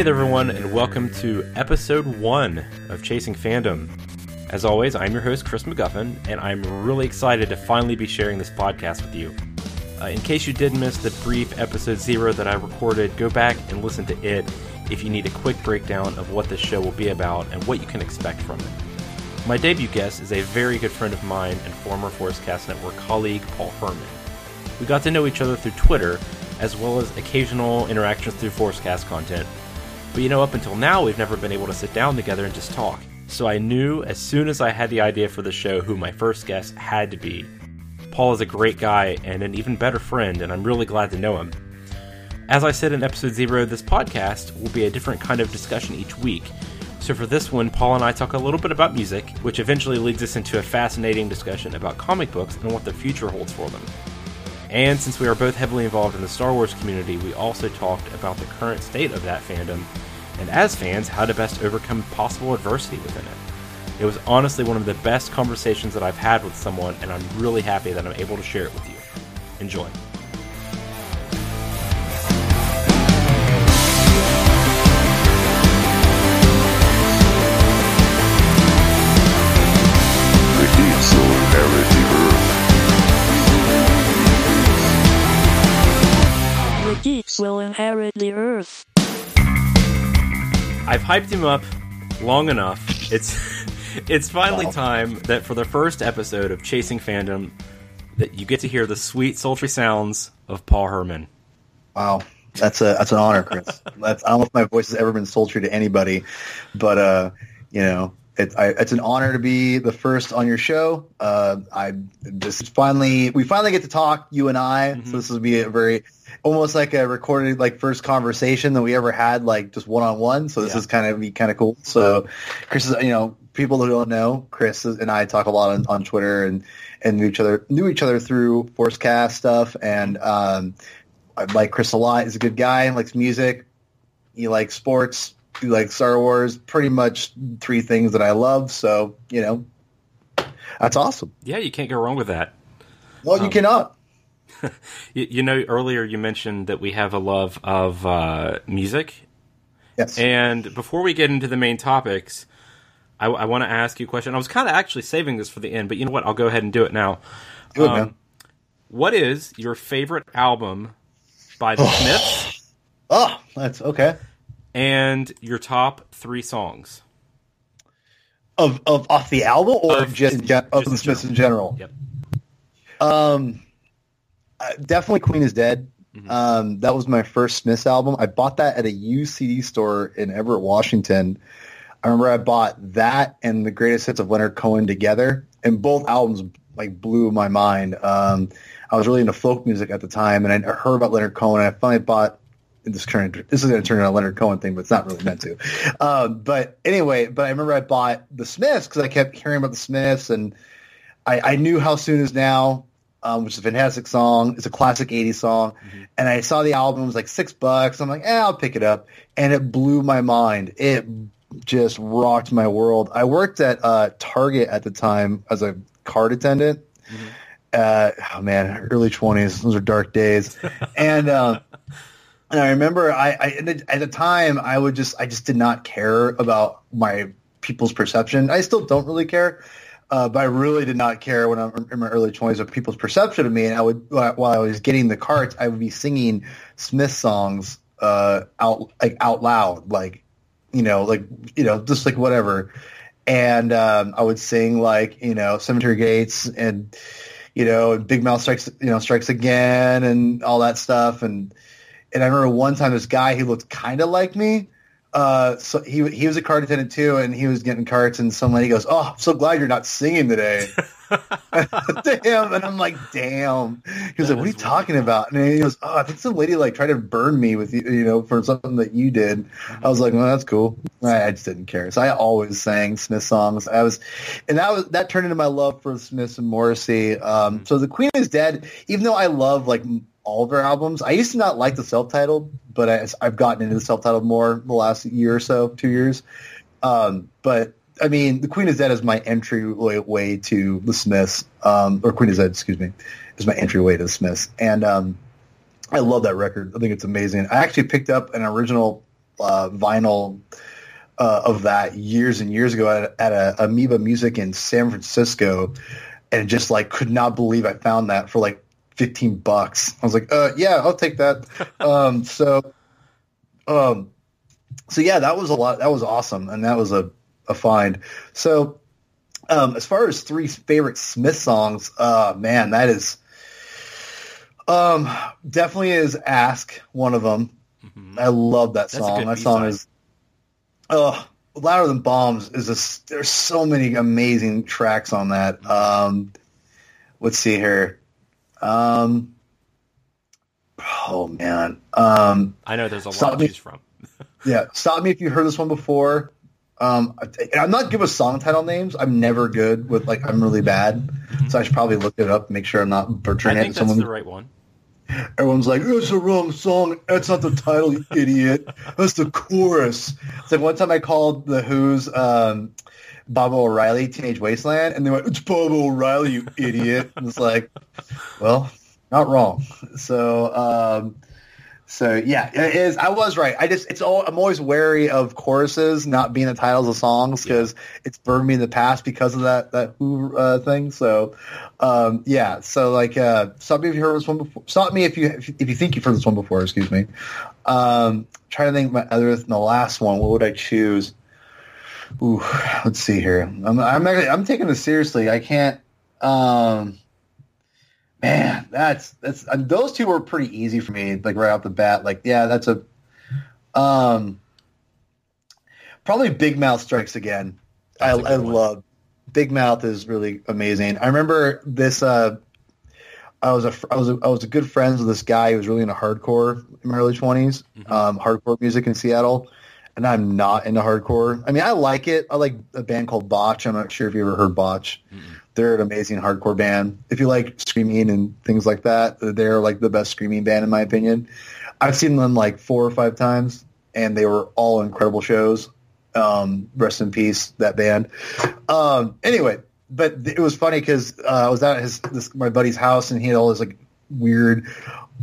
Hey there, everyone, and welcome to episode one of Chasing Fandom. As always, I'm your host, Chris McGuffin, and I'm really excited to finally be sharing this podcast with you. Uh, in case you did miss the brief episode zero that I recorded, go back and listen to it if you need a quick breakdown of what this show will be about and what you can expect from it. My debut guest is a very good friend of mine and former Forcecast Network colleague, Paul Hermann. We got to know each other through Twitter, as well as occasional interactions through Forcecast content, but you know, up until now, we've never been able to sit down together and just talk. So I knew as soon as I had the idea for the show who my first guest had to be. Paul is a great guy and an even better friend, and I'm really glad to know him. As I said in episode zero, this podcast will be a different kind of discussion each week. So for this one, Paul and I talk a little bit about music, which eventually leads us into a fascinating discussion about comic books and what the future holds for them. And since we are both heavily involved in the Star Wars community, we also talked about the current state of that fandom, and as fans, how to best overcome possible adversity within it. It was honestly one of the best conversations that I've had with someone, and I'm really happy that I'm able to share it with you. Enjoy. Geeks will inherit the earth. I've hyped him up long enough. It's it's finally Wow. time that for the first episode of Chasing Fandom that you get to hear the sweet sultry sounds of Paul Hermann. Wow, that's a that's an honor, Chris. that's I don't know if my voice has ever been sultry to anybody, but uh, you know, it's I, it's an honor to be the first on your show. Uh, I this is finally we finally get to talk you and I. So this will be a very almost like a recorded like first conversation that we ever had like just one on one. So this Yeah. is kind of be kind of cool. So Chris is you know people who don't know Chris and I talk a lot on, on Twitter and and knew each other knew each other through Forcecast stuff and. um I like Chris a lot. He's a good guy. Likes music. He likes sports. He likes Star Wars. Pretty much three things that I love. So you know, that's awesome. Yeah, you can't go wrong with that. Well, Um, you cannot. You, you know, earlier you mentioned that we have a love of uh, music, Yes. and before we get into the main topics, I, I want to ask you a question. I was kind of actually saving this for the end, but you know what? I'll go ahead and do it now. Good um, man. What is your favorite album by the Smiths, Oh, that's okay. and your top three songs? Of of off the album or Of- just in gen- of just the Smiths in general. Yep. Um, uh, definitely Queen is Dead. Mhm. Um, that was my first Smiths album. I bought that at a used CD store in Everett, Washington. I remember I bought that and the greatest hits of Leonard Cohen together, and both albums like blew my mind. Um, I was really into folk music at the time, and I heard about Leonard Cohen. And I finally bought this current. This is going to turn into a Leonard Cohen thing, but it's not really meant to. Um, but anyway, but I remember I bought the Smiths because I kept hearing about the Smiths, and I, I knew "How Soon Is Now," um, which is a fantastic song. It's a classic '80s song, and I saw the album it was like six bucks. I'm like, eh, I'll pick it up, and it blew my mind. It just rocked my world. I worked at uh, Target at the time as a card attendant. Uh, oh man, early twenties. Those are dark days, and. Uh, and I remember I, I at the- at the time I would just I just did not care about my people's perception. I still don't really care, uh, but I really did not care when I'm in my early twenties of people's perception of me. And I would while while I was getting the carts, I would be singing Smith songs uh, out like out loud, like you know, like you know, just like whatever. And um, I would sing like you know Cemetery Gates and you know Big Mouth strikes you know strikes again and all that stuff and and I remember one time this guy he looked kind of like me. Uh, so he he was a card attendant too, and he was getting carts, and some lady goes, "Oh, I'm so glad you're not singing today." to him, and I'm like, "Damn." He was like, "What are you talking about?" And he goes, "Oh, I think some lady like tried to burn me with you, you know, for something that you did." I was like, "Well, that's cool." I, I just didn't care. So I always sang Smith songs. I was, and that was that turned into my love for Smith and Morrissey. Um, so the Queen is dead. Even though I love like all of their albums, I used to not like the self-titled, but I, I've gotten into the self-titled more the last year or so, two years. Um, but I mean, the Queen is Dead is my entryway way to the Smiths, um, or Queen is Dead, excuse me, is my entryway to the Smiths, and um, I love that record. I think it's amazing. I actually picked up an original uh, vinyl uh, of that years and years ago at, at a Amoeba Music in San Francisco, and just like could not believe I found that for like fifteen bucks. I was like, uh, yeah, I'll take that. um, so, um, so yeah, that was a lot. That was awesome, and that was a a find. So, um, as far as three favorite Smith songs, uh, man, that is. Um, definitely is "Ask" one of them. I love that song. That song is, oh, louder than bombs is a. There's so many amazing tracks on that. Um, let's see here. Um, oh man. Um, I know there's a lot to choose from. yeah, stop me if you heard this one before. Um, I- I'm not good with song title names. I'm never good with like I'm really bad, so I should probably look it up, make sure I'm not I butchering it. think that's Someone, the right one. everyone's like, "That's the wrong song. That's not the title, you idiot. That's the chorus." It's like one time I called the Who's um, Baba O'Riley "Teenage Wasteland," and they went, "It's Baba O'Riley, you idiot." And it's like, well, not wrong. So, um, so yeah, it is. I was right. I just it's all. I'm always wary of choruses not being the titles of songs because it's burned me in the past because of that that Who uh, thing. So, um, yeah. So like, uh, stop me if you heard this one before. Stop me if you if, if you think you've heard this one before. Excuse me. Um, trying to think my other than the last one. What would I choose? Ooh, let's see here. I'm I'm actually I'm taking this seriously. I can't. Um, man, that's that's those two were pretty easy for me. Like right off the bat. Like yeah, that's a. Um, probably Big Mouth strikes again. I, That's a good I love Big Mouth is really amazing. I remember this. Uh, I was a I was a, I was a good friends with this guy who was really into hardcore in my early 20s Mm-hmm. um, hardcore music in Seattle, and I'm not into hardcore. I mean, I like it. I like a band called Botch. I'm not sure if you ever heard Botch. They're an amazing hardcore band. If you like screaming and things like that, they're like the best screaming band in my opinion. I've seen them like four or five times, and they were all incredible shows. Um, rest in peace, that band. Um, anyway, but it was funny because uh, I was at his this, my buddy's house, and he had all this like weird,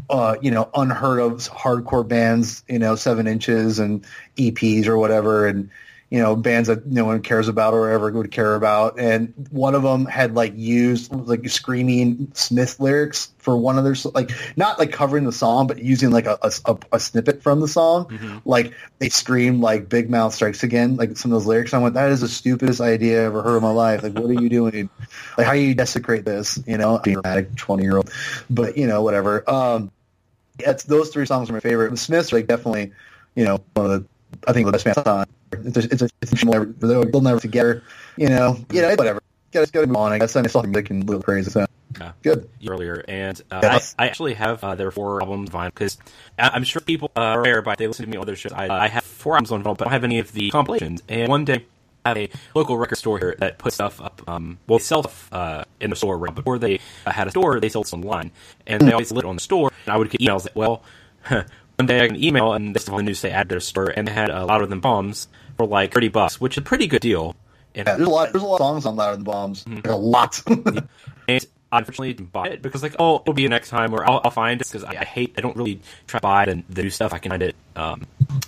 uh, you know, unheard of hardcore bands, you know, seven inches and EPs or whatever, and you know, bands that no one cares about or ever would care about. And one of them had like used like screaming Smith lyrics for one of their like not like covering the song, but using like a, a, a snippet from the song. Like they screamed like Big Mouth Strikes Again, like some of those lyrics. I went, that is the stupidest idea I ever heard in my life. Like, what are you doing? Like, how do you desecrate this? You know, being a dramatic twenty year old, but you know, whatever. Um, yeah, it's those three songs are my favorite. The Smiths are like definitely, you know, one of the I think the best bands on. It's a, it's a, it's a they'll never, together. You know, you know, whatever. Gotta, gotta move on. I guess I saw music and little crazy. So Yeah. good. earlier, and uh, Yes. I, I actually have uh, their four albums on vinyl because I'm sure people uh, are aware, but they listen to me on other shows. I, I have four albums on vinyl, but I don't have any of the compilations. And one day, I have a local record store here that puts stuff up. Um, well, they sell stuff uh, in the store, right? Before they uh, had a store, they sold some online, and they always lit on the store. And I would get emails that, well, one day I got an email, and this is on the news they added their store, and they had uh, louder than bombs for like thirty bucks, which is a pretty good deal. And Yeah, there's a lot. There's a lot of songs on Louder Than Bombs. Mm-hmm. There's a lot. And I unfortunately didn't buy it because like, oh, it'll be the next time, or I'll, I'll find it because I, I hate. I don't really try to buy the, the new stuff. I can find it um,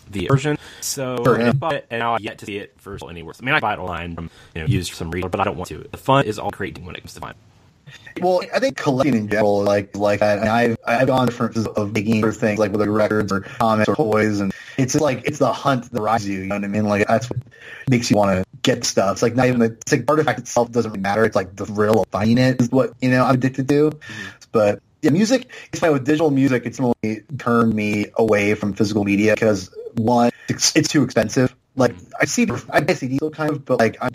the version. So Sure, I yeah. didn't buy it, and now I've yet to see it for anywhere. I mean, I buy it online from you know used for some reason, but I don't want to. The fun is all creating when it comes to vinyl. Well, I think collecting in general, like like that. And I've I've gone different of making other things, like with like records or comics or toys, and it's like it's the hunt that drives you. You know what I mean? Like that's what makes you want to get stuff. It's like not even the it's like artifact itself doesn't really matter. It's like the thrill of finding it is what you know I'm addicted to. Mm-hmm. But yeah, music. It's funny with digital music. It's really turned me away from physical media because one, it's, it's too expensive. Like I see, I buy CDs kind of, but like I'm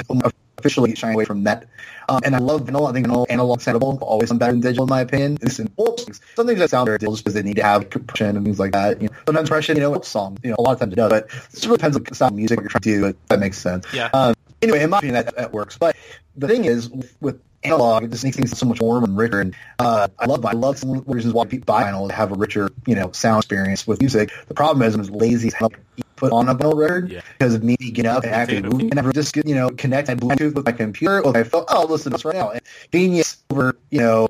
officially shying away from that. Um, and I love vinyl. I think vinyl analog sample always sound better than digital in my opinion. It's in well, some things that sound better digital just because they need to have compression and things like that. You know, sometimes compression, you know, it's song, you know, a lot of times it does, but it really depends on the style of music what you're trying to do. If that makes sense. Yeah. Um, anyway, in my opinion, that, that works. But the thing is, with, with analog, it just makes things so much warmer and richer. And uh, I love, I love some of the reasons why people buy vinyl to have a richer, you know, sound experience with music. The problem is, I'm lazy as hell put on a vinyl record Yeah. because of me getting up and actually moving and never just you know connect my Bluetooth with my computer or my phone. Oh, listen to this right now. And genius over you know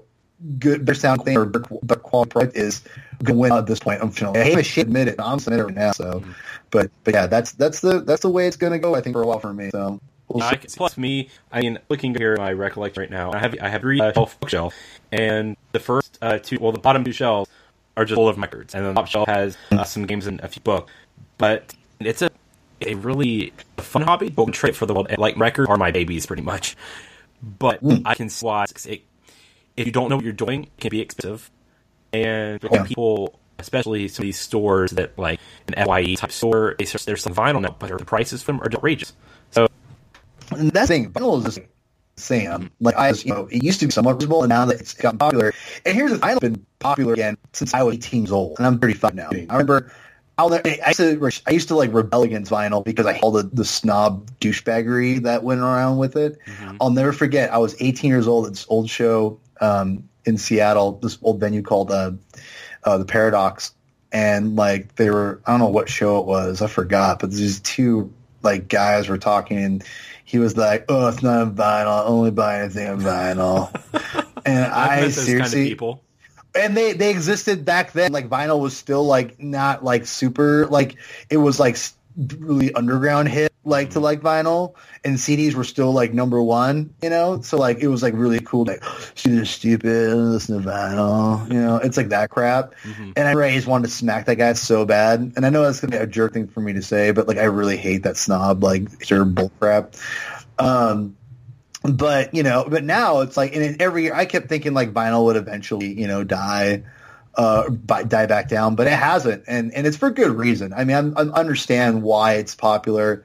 good, better sound thing or better quality product is going to win at this point. Unfortunately, I hate to shit admit it. I'm submitting it right now. So, Mm-hmm. but but yeah, that's that's the that's the way it's going to go. I think for a while for me. So. We'll I, plus me, I mean, looking here my recollection right now, I have I have three uh, shelf bookshelves, and the first uh, two, well, the bottom two shelves are just full of records, and the top shelf has uh, some games and a few books. But it's a a really fun hobby. But trade for the world, like records are my babies, pretty much. But hmm. I can see why it, if you don't know what you're doing, it can be expensive, and Yeah. people. Especially some of these stores that like an FYE type store, they, there's some vinyl now, but the prices for them are outrageous. So And that's the thing. Vinyl is just Sam. Hmm. Like I, you know, it used to be somewhat visible, and now that it's gotten popular. And here's the thing: Vinyl's been popular again since I was 18 years old, and I'm 35 now. I remember. I'll I used to I used to like rebel against vinyl because I all the, the snob douchebaggery that went around with it. I'll never forget. I was 18 years old at this old show um, in Seattle, this old venue called uh, uh, the Paradox, and like they were I don't know what show it was, I forgot, but these two like guys were talking and he was like, "Oh, it's not a vinyl. I only buy anything on vinyl." and I seriously, kind of people. And they they existed back then. Like vinyl was still like not like super like it was like really underground hit like to like vinyl, and CDs were still like number one. You know, so like it was like really cool. Like she's just stupid. Listen to vinyl. You know, it's like that crap. And I really just wanted to smack that guy so bad. And I know that's gonna be a jerk thing for me to say, but like I really hate that snob like sure bull crap. Um, but you know, but now it's like, and every year I kept thinking like vinyl would eventually, you know, die, uh, bi- die back down, but it hasn't, and and it's for good reason. I mean, I, I understand why it's popular.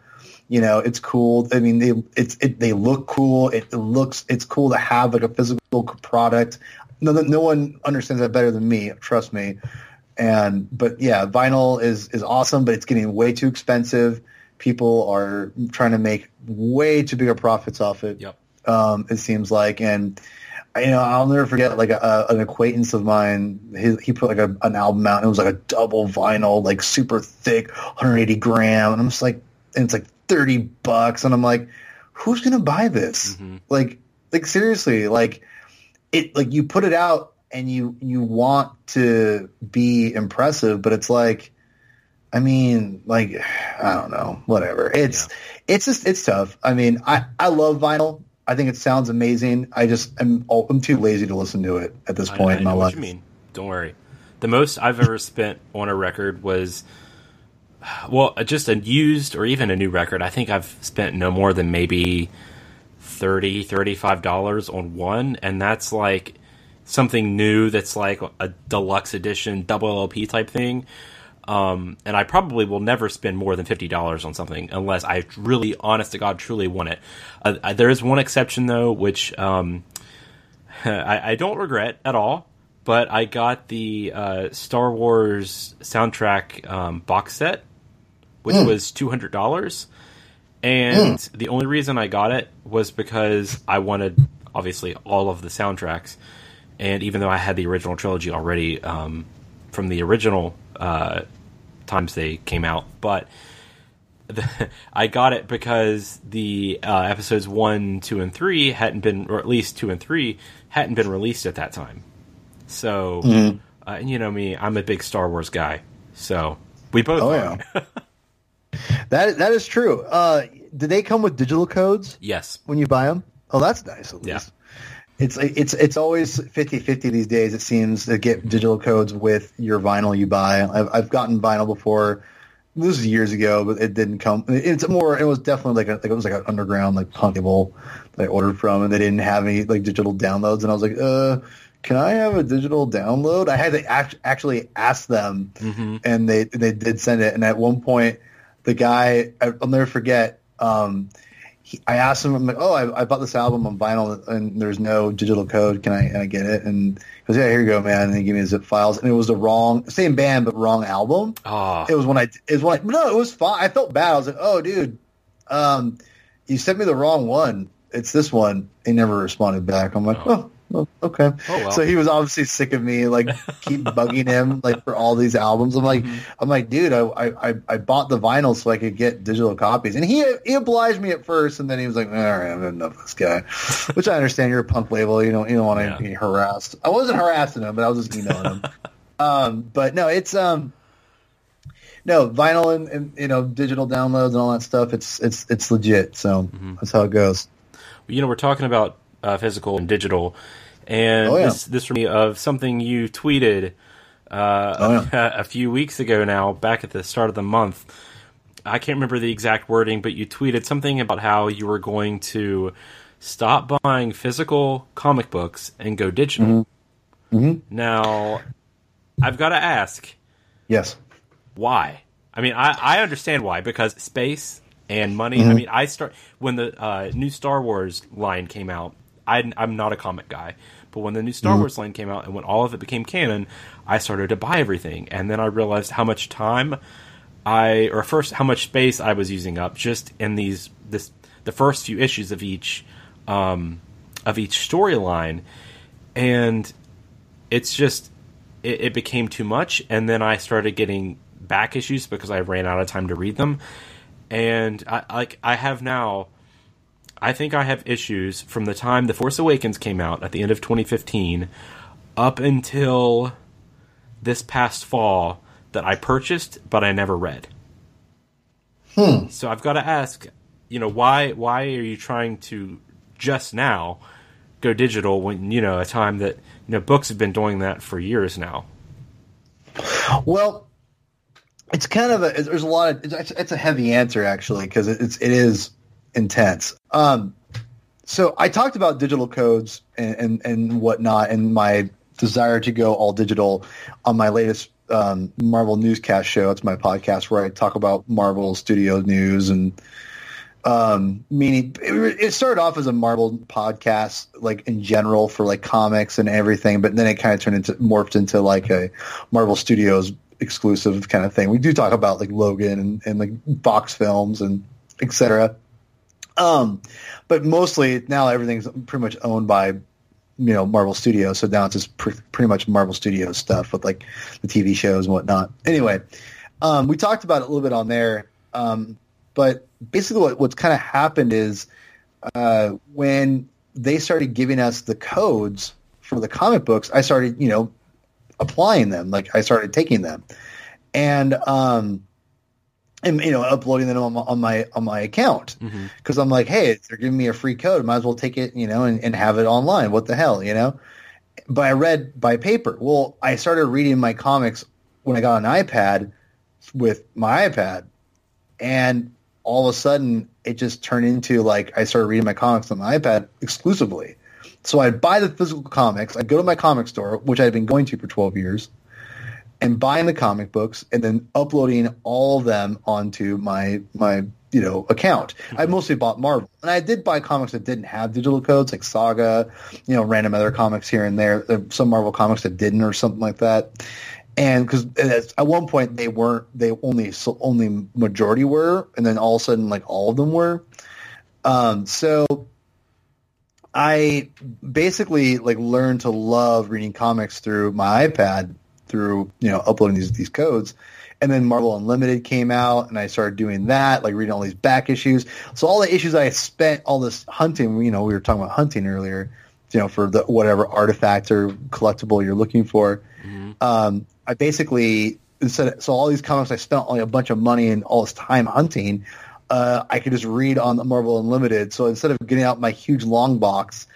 You know, it's cool. I mean, they it's it, they look cool. It, looks it's cool to have like a physical product. No, no one understands that better than me. Trust me. And but yeah, vinyl is is awesome, but it's getting way too expensive. People are trying to make way too big of profits off it Yep. Um, it seems like. And you know, I'll never forget like a, an acquaintance of mine. He, he put like a, an album out, and it was like a double vinyl, like super thick, 180 gram, and I'm just like, and it's like 30 bucks, and I'm like, who's gonna buy this? Like, like seriously, like it, like you put it out and you you want to be impressive, but it's like. I mean, like, I don't know, whatever. It's, it's just, it's tough. I mean, I, I love vinyl. I think it sounds amazing. I just, I'm, oh, I'm too lazy to listen to it at this point I in my life. you mean. Don't worry. The most I've ever spent on a record was, well, just a used or even a new record. I think I've spent no more than maybe 30 $35 on one. And that's like something new that's like a deluxe edition, double LP type thing. Um, and I probably will never spend more than fifty dollars on something unless I really, honest to God, truly want it. Uh, uh, there is one exception though, which um, I, I don't regret at all. But I got the uh, Star Wars soundtrack um, box set, which was two hundred dollars, and the only reason I got it was because I wanted, obviously, all of the soundtracks. And even though I had the original trilogy already um, from the original uh, times they came out, but the, I got it because the uh, episodes one, two, and three hadn't been, or at least two and three hadn't been released at that time. So, Mm-hmm. uh, and you know me, I'm a big Star Wars guy. So we both Oh, are. yeah. That that is true. Uh, do they come with digital codes yes. when you buy them? Oh, that's nice. At Yeah. It's it's it's always 50-50 these days. It seems to get digital codes with your vinyl you buy. I've I've gotten vinyl before. This is years ago, but it didn't come. It's more. It was definitely like a like it was like an underground like punk label that I ordered from, and they didn't have any like digital downloads. And I was like, uh, can I have a digital download? I had to act- actually ask them, and they they did send it. And at one point, the guy I'll never forget. Um, he, I asked him, I'm like, oh, I, I bought this album on vinyl and there's no digital code. Can I, can I get it? And he goes, yeah, here you go, man. And he gave me the zip files and it was the wrong, same band, but wrong album. Oh, It was when I, it was when I, no, it was fine. I felt bad. I was like, oh, dude, um, you sent me the wrong one. It's this one. He never responded back. I'm like, oh, Oh, okay. Oh, well. So he was obviously sick of me, like keep bugging him, like for all these albums. I'm like, Mm-hmm. I'm like, dude, I, I I bought the vinyl so I could get digital copies, and he he obliged me at first, and then he was like, all right, I've had enough of this guy, which I understand. You're a punk label, you don't you don't want to Yeah. be harassed. I wasn't harassing him, but I was just emailing him. um, but no, it's um. No vinyl and, and you know digital downloads and all that stuff. It's it's it's legit. So Mm-hmm. that's how it goes. you know, we're talking about uh, physical and digital, and Oh, yeah. this this reminds me of something you tweeted uh, Oh, a, few weeks ago now, back at the start of the month. I can't remember the exact wording, but you tweeted something about how you were going to stop buying physical comic books and go digital. Mm-hmm. Now, I've got to ask, Yes. why? I mean, I, I understand why because space and money. Mm-hmm. I mean, I start when the uh, new Star Wars line came out. I, I'm not a comic guy, but when the new Mm-hmm. Star Wars line came out and when all of it became canon, I started to buy everything, and then I realized how much time I or first how much space I was using up just in these this the first few issues of each um, of each storyline, and it's just it, it became too much. And then i started getting back issues because i ran out of time to read them. And i like i have now i think i have issues from the time the force awakens came out at the end of 2015 up until this past fall that i purchased but i never read hmm. so i've got to ask you know why why are you trying to just now go digital when you know a time that you know books have been doing that for years now. Well, it's kind of a there's a lot of it's, it's a heavy answer actually because it's it is intense. Um, so I talked about digital codes and, and and whatnot and my desire to go all digital on my latest um, Marvel newscast show. It's my podcast where I talk about Marvel Studio news and um meaning it, it started off as a marvel podcast like in general for like comics and everything but then it kind of turned into morphed into like a marvel studios exclusive kind of thing we do talk about like logan and, and like fox films and etc um but mostly now everything's pretty much owned by you know marvel studios. So now it's just pr- pretty much marvel studios stuff with like the tv shows and whatnot. Anyway um we talked about it a little bit on there. Um but basically what, what's kind of happened is uh, when they started giving us the codes for the comic books, I started, you know, applying them. Like I started taking them, and um, and you know, uploading them on my on my, on my account mm-hmm. because I'm like, hey, they're giving me a free code, might as well take it, you know, and, and have it online. What the hell, you know? But I read by paper. Well, I started reading my comics when I got an iPad with my iPad, and all of a sudden it just turned into like I started reading my comics on my iPad exclusively. So I'd buy the physical comics, I'd go to my comic store, which I'd been going to for 12 years, and buying the comic books and then uploading all of them onto my my you know account. I mostly bought Marvel, and I did buy comics that didn't have digital codes, like Saga, you know, random other comics here and there. There Some Marvel comics that didn't, or something like that. And because at one point they weren't, they only so only majority were, and then all of a sudden like all of them were. Um, so I basically like learned to love reading comics through my iPad through you know uploading these these codes, and then Marvel Unlimited came out, and I started doing that, like reading all these back issues. So all the issues I spent all this hunting, you know, we were talking about hunting earlier, you know, for the whatever artifact or collectible you're looking for. Um, I basically instead, so all these comics I spent only a bunch of money and all this time hunting. Uh, I could just read on the Marvel Unlimited. So instead of getting out my huge long box,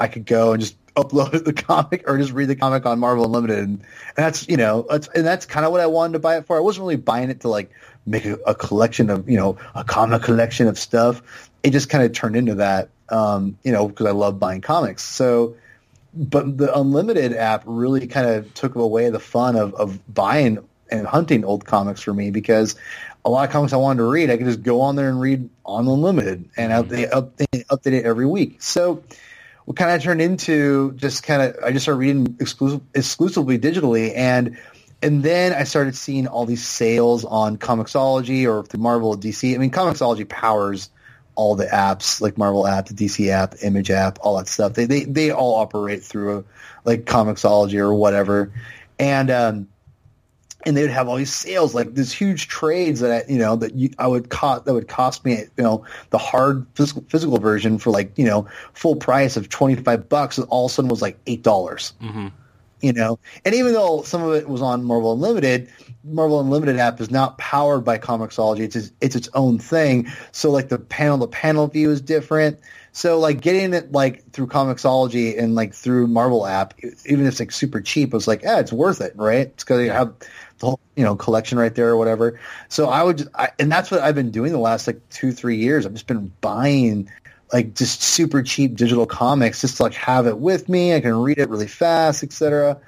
I could go and just upload the comic or just read the comic on Marvel Unlimited. And, that's, you know, that's, and that's kind of what I wanted to buy it for. I wasn't really buying it to like make a, a collection of, you know, a comic collection of stuff. It just kind of turned into that, um, you know, because I love buying comics. So, but the Unlimited app really kind of took away the fun of, of buying and hunting old comics for me because a lot of comics I wanted to read, I could just go on there and read on Unlimited, and I, they update, update it every week. So what kind of turned into just kind of I just started reading exclusive, exclusively digitally, and and then I started seeing all these sales on Comixology or through Marvel or DC. I mean, Comixology powers all the apps like Marvel app, the DC app, Image app, all that stuff. They they they all operate through a, like Comixology or whatever, and um, and they would have all these sales, like these huge trades that I, you know that you, I would cost that would cost me, you know, the hard physical, physical version for like you know full price of twenty five bucks. And all of a sudden was like eight dollars. Mm-hmm. You know, and even though some of it was on Marvel Unlimited, Marvel Unlimited app is not powered by Comixology. It's its, it's its own thing. So like the panel to panel view is different. So like getting it like through Comixology and like through Marvel app, even if it's like super cheap, it was like, yeah, it's worth it, right? It's because you have the whole you know collection right there or whatever. So I would, I, and that's what I've been doing the last like two three years. I've just been buying like just super cheap digital comics just to like have it with me. I can read it really fast, etc.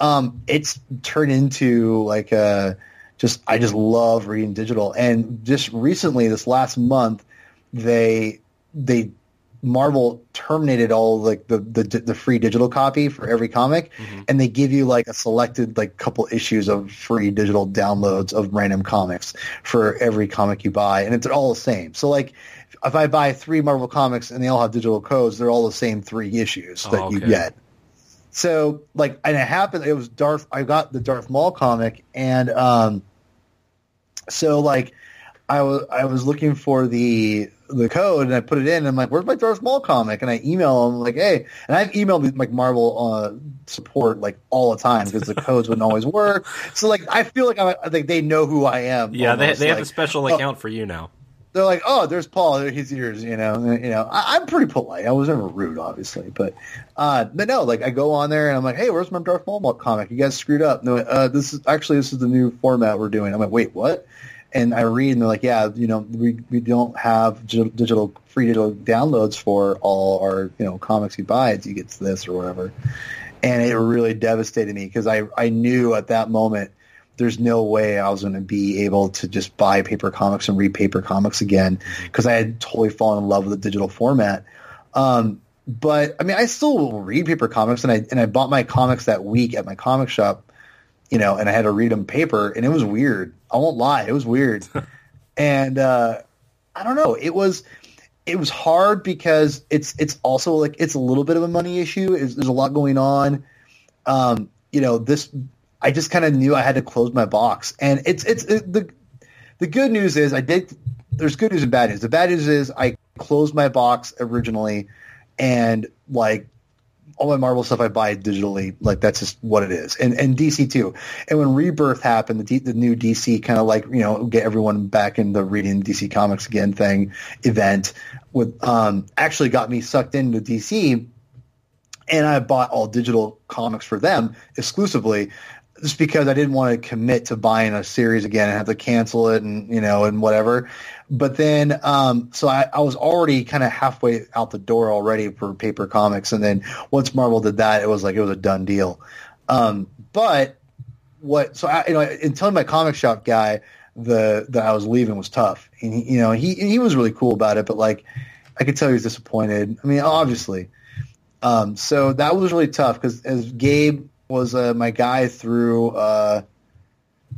Um, it's turned into like a just I just love reading digital. And just recently, this last month, they they Marvel terminated all like the, the the free digital copy for every comic, and they give you like a selected like couple issues of free digital downloads of random comics for every comic you buy, and it's all the same. So like, if I buy three Marvel comics and they all have digital codes, they're all the same three issues that Oh, you get. So like, and it happened. It was Darth. I got the Darth Maul comic, and um, so like, I was I was looking for the the code, and I put it in. And I'm like, "Where's my Darth Maul comic?" And I email them like, "Hey," and I've emailed like Marvel uh, support like all the time because the codes wouldn't always work. So like, I feel like I'm, I think they know who I am. Yeah, they, almost, they have like, a special oh, account for you now. they're like, oh, there's Paul. He's yours. You know, and, you know. I, I'm pretty polite. I was never rude, obviously, but uh, but no, like I go on there and I'm like, hey, where's my Darth Maul comic? You guys screwed up. No, uh, this is actually this is the new format we're doing. I'm like, wait, what? And I read and they're like, yeah, you know, we we don't have digital free digital downloads for all our you know comics you buy. You get this or whatever. And it really devastated me because I I knew at that moment there's no way I was going to be able to just buy paper comics and read paper comics again because I had totally fallen in love with the digital format. Um, but I mean, I still read paper comics, and I and I bought my comics that week at my comic shop, you know, and I had to read them paper, and it was weird. I won't lie, it was weird, and uh, I don't know, it was it was hard because it's it's also like it's a little bit of a money issue. It's, there's a lot going on. Um, you know, this I just kind of knew I had to close my box, and it's it's it, the the good news is I did. There's good news and bad news. The bad news is I closed my box originally, and like all my Marvel stuff I buy digitally. Like that's just what it is, and and DC too. And when Rebirth happened, the D, the new DC kind of like you know get everyone back in the reading DC comics again thing event with um actually got me sucked into DC and I bought all digital comics for them exclusively just because I didn't want to commit to buying a series again and have to cancel it and you know and whatever. But then um so I, I was already kind of halfway out the door already for paper comics and then once Marvel did that it was like it was a done deal. Um but what so I you know in telling my comic shop guy the that I was leaving was tough. And he, you know he he was really cool about it but like I could tell he was disappointed. I mean obviously um, so that was really tough because as Gabe was uh, my guy through, uh,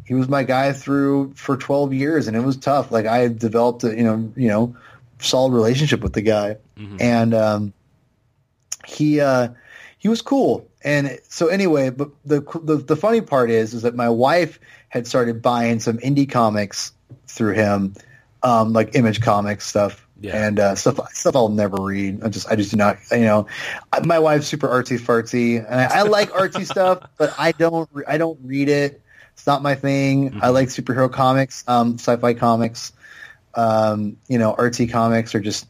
he was my guy through for 12 years, and it was tough. Like I had developed a you know you know solid relationship with the guy, and um, he uh, he was cool. And so anyway, but the, the the funny part is is that my wife had started buying some indie comics through him, um, like Image Comics stuff. Yeah. And uh, stuff stuff I'll never read. I just I just do not you know. My wife's super artsy fartsy, and I, I like artsy stuff, but I don't I don't read it. It's not my thing. I like superhero comics, um, sci-fi comics. Um, you know, artsy comics are just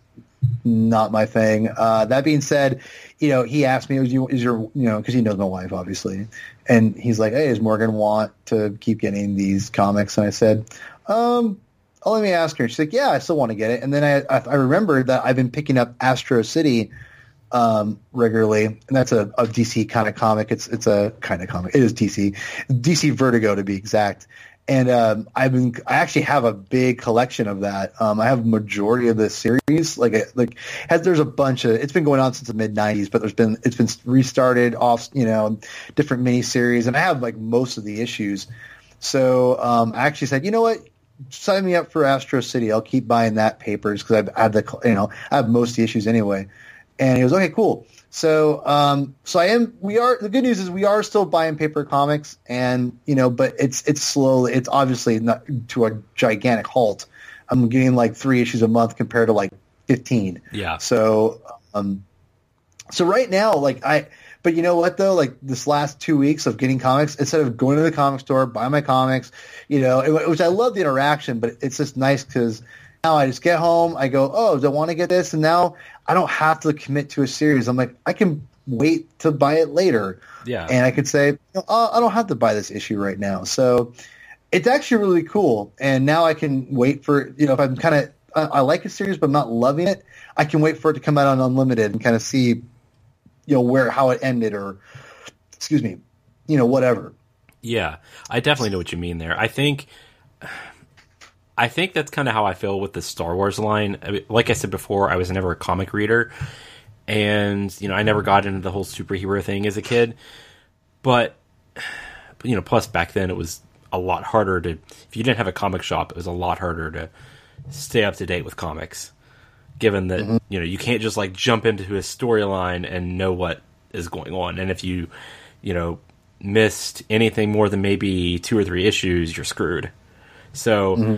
not my thing. Uh, that being said, you know, he asked me, "Is, you, is your, you know, because he knows my wife, obviously, and he's like, "Hey, does Morgan want to keep getting these comics?" And I said, um, "Oh, let me ask her." She's like, "Yeah, I still want to get it." And then I, I, remembered that I've been picking up Astro City um, regularly, and that's a, a DC kind of comic. It's it's a kind of comic. It is DC, DC Vertigo to be exact. And um, I've been I actually have a big collection of that. Um, I have majority of the series. Like like has there's a bunch of it's been going on since the mid '90s, but there's been it's been restarted off you know different miniseries, and I have like most of the issues. So um, I actually said, you know what, sign me up for Astro City. I'll keep buying that papers because I have the you know I have most of the issues anyway." And he goes, "Okay, cool." So, um, so I am. We are. The good news is we are still buying paper comics, and you know, but it's it's slowly. It's obviously not to a gigantic halt. I'm getting like three issues a month compared to like fifteen. Yeah. So, um, so right now, like I, but you know what though? Like this last two weeks of getting comics, instead of going to the comic store, buy my comics, you know, it, which I love the interaction, but it's just nice because now I just get home, I go, oh, do I want to get this? And now I don't have to commit to a series. I'm like, I can wait to buy it later. Yeah. And I could say, oh, I don't have to buy this issue right now. So it's actually really cool. And now I can wait for, you know, if I'm kind of, I, I like a series, but I'm not loving it, I can wait for it to come out on Unlimited and kind of see, you know, where, how it ended or, excuse me, you know, whatever. Yeah, I definitely know what you mean there. I think, I think that's kind of how I feel with the Star Wars line. I mean, like I said before, I was never a comic reader, and you know, I never got into the whole superhero thing as a kid. But, but you know, plus back then it was a lot harder to. If you didn't have a comic shop, it was a lot harder to stay up to date with comics. Given that mm-hmm. you know you can't just like jump into a storyline and know what is going on, and if you, you know, missed anything more than maybe two or three issues, you're screwed. So, mm-hmm.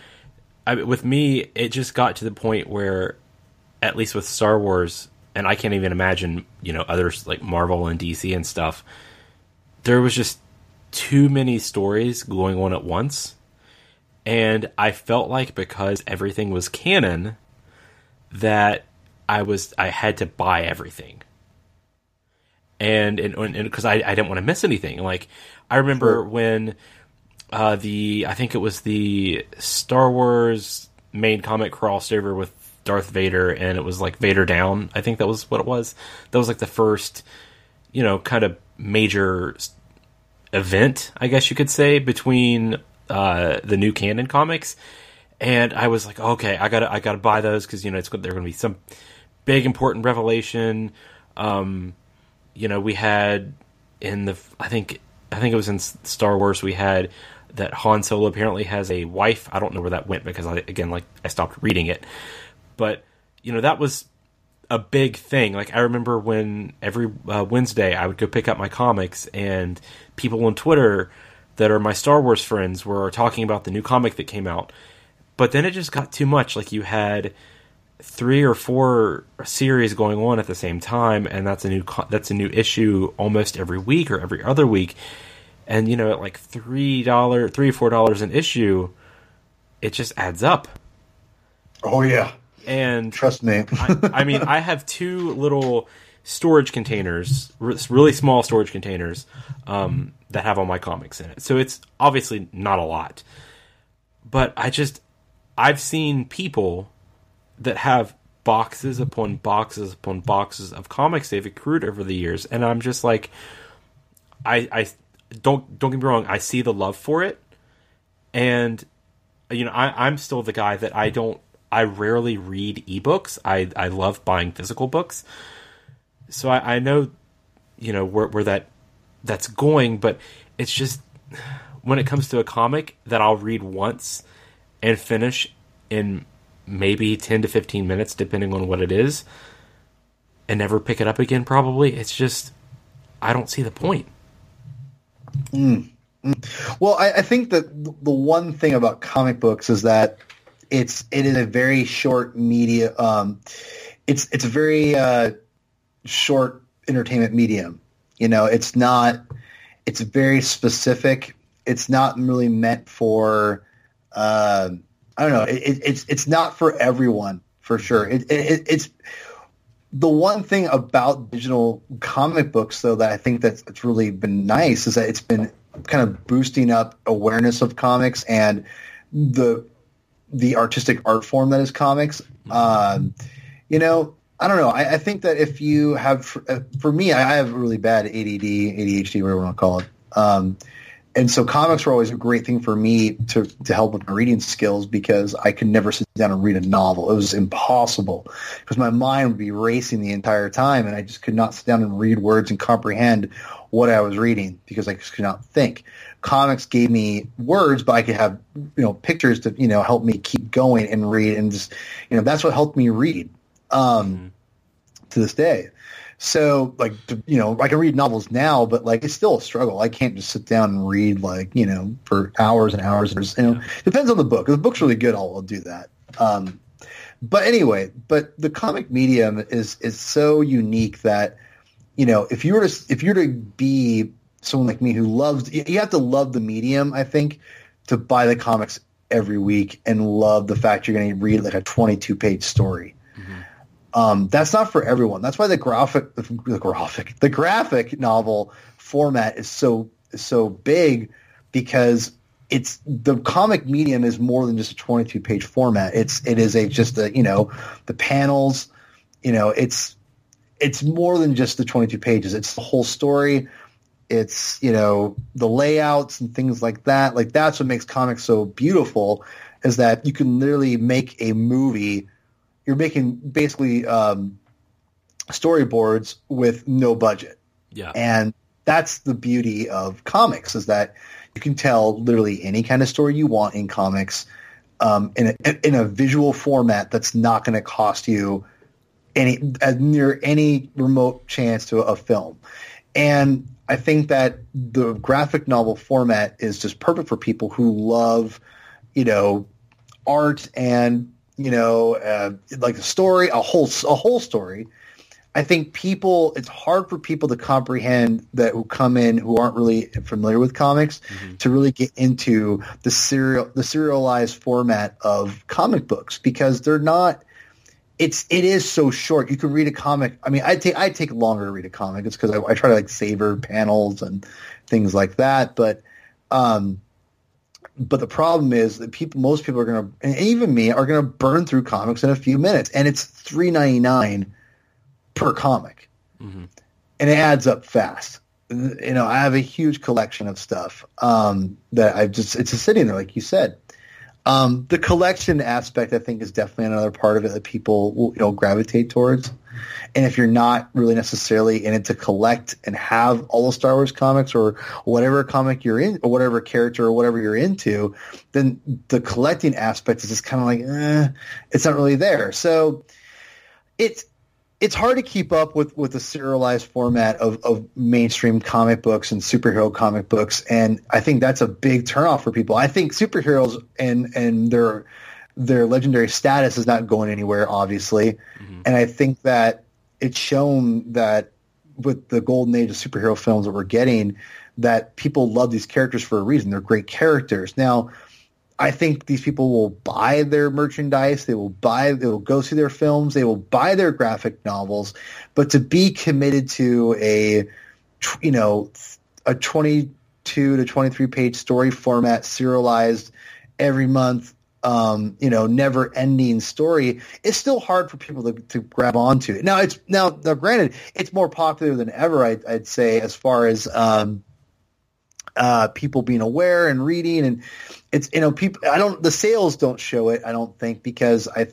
I, with me, it just got to the point where, at least with Star Wars, and I can't even imagine, you know, others like Marvel and DC and stuff, there was just too many stories going on at once. And I felt like because everything was canon, that I was I had to buy everything and and because I, I didn't want to miss anything. Like I remember Sure. when uh, the I think it was the Star Wars main comic crossed over with Darth Vader, and it was like Vader Down. I think that was what it was. That was like the first, you know, kind of major event, I guess you could say, between uh, the new canon comics. And I was like, okay, I gotta I gotta buy those because you know it's they're going to be some big important revelation. Um, you know, we had in the I think I think it was in Star Wars we had that Han Solo apparently has a wife. I don't know where that went because I again like I stopped reading it. But you know, that was a big thing. Like I remember when every uh, Wednesday I would go pick up my comics and people on Twitter that are my Star Wars friends were talking about the new comic that came out. But then it just got too much. Like you had three or four series going on at the same time, and that's a new that's a new issue almost every week or every other week. And you know, at like three dollar, three or four dollars an issue, it just adds up. Oh yeah, And trust me. I, I mean, I have two little storage containers, really small storage containers, um, that have all my comics in it. So it's obviously not a lot, but I just I've seen people that have boxes upon boxes upon boxes of comics they've accrued over the years, and I'm just like, I I don't don't get me wrong, I see the love for it, and you know I, I'm still the guy that I don't I rarely read ebooks. I I love buying physical books, so I, I know you know where where that that's going, but it's just when it comes to a comic that I'll read once and finish in maybe 10 to 15 minutes depending on what it is and never pick it up again probably it's just i don't see the point Well, I, I think that the one thing about comic books is that it's it is a very short media. Um, it's it's a very uh, short entertainment medium. You know, it's not. It's very specific. It's not really meant for. Uh, I don't know. It, it, it's it's not for everyone for sure. It, it, it's the one thing about digital comic books, though, that I think that's it's really been nice is that it's been kind of boosting up awareness of comics and the the artistic art form that is comics. Um, you know, I don't know. I, I think that if you have, uh, for me, I I have really bad ADD, ADHD, whatever you want to call it. Um, and so comics were always a great thing for me to to help with my reading skills because I could never sit down and read a novel. It was impossible because my mind would be racing the entire time, and I just could not sit down and read words and comprehend what I was reading because I just could not think. Comics gave me words, but I could have you know pictures to you know help me keep going and read, and just you know that's what helped me read um, to this day. So like you know I can read novels now, but like it's still a struggle. I can't just sit down and read like you know for hours and hours. And, you know, depends on the book. If the book's really good, I'll, I'll do that. Um, but anyway, but the comic medium is is so unique that you know if you were to if you were to be someone like me who loves you you have to love the medium. I think to buy the comics every week and love the fact you're going to read like a 22 page story. Um, that's not for everyone. That's why the graphic, the graphic, the graphic novel format is so so big because it's the comic medium is more than just a 22 page format. It's it is a just a you know the panels, you know it's it's more than just the 22 pages. It's the whole story. It's you know the layouts and things like that. Like that's what makes comics so beautiful is that you can literally make a movie you're making basically um, storyboards with no budget, Yeah. and that's the beauty of comics is that you can tell literally any kind of story you want in comics um, in a in a visual format that's not going to cost you any as near any remote chance to a film. And I think that the graphic novel format is just perfect for people who love, you know, art and you know, uh, like a story, a whole a whole story. I think people, it's hard for people to comprehend that who come in who aren't really familiar with comics to really get into the serial, the serialized format of comic books because they're not. It's it is so short. You can read a comic. I mean, I take I take longer to read a comic. It's because I, I try to like savor panels and things like that. But um, but the problem is that people, most people are going to, and even me, are going to burn through comics in a few minutes, and it's three ninety nine per comic, and it adds up fast. You know, I have a huge collection of stuff um, that I've just it's just sitting there, like you said. Um, the collection aspect, I think, is definitely another part of it that people will you know gravitate towards. And if you're not really necessarily in it to collect and have all the Star Wars comics or whatever comic you're in, or whatever character or whatever you're into, then the collecting aspect is just kind of like, eh, it's not really there. So it's it's hard to keep up with with the serialized format of, of mainstream comic books and superhero comic books, and I think that's a big turnoff for people. I think superheroes and and their their legendary status is not going anywhere, obviously, mm-hmm. and I think that it's shown that with the golden age of superhero films that we're getting, that people love these characters for a reason. They're great characters. Now, I think these people will buy their merchandise. They will buy. They will go see their films. They will buy their graphic novels. But to be committed to a, you know, a twenty-two to twenty-three page story format, serialized every month, um, you know, never-ending story, it's still hard for people to, to grab onto. Now, it's now, now, granted, it's more popular than ever. I'd, I'd say as far as um, uh, people being aware and reading and it's you know people I don't the sales don't show it I don't think because I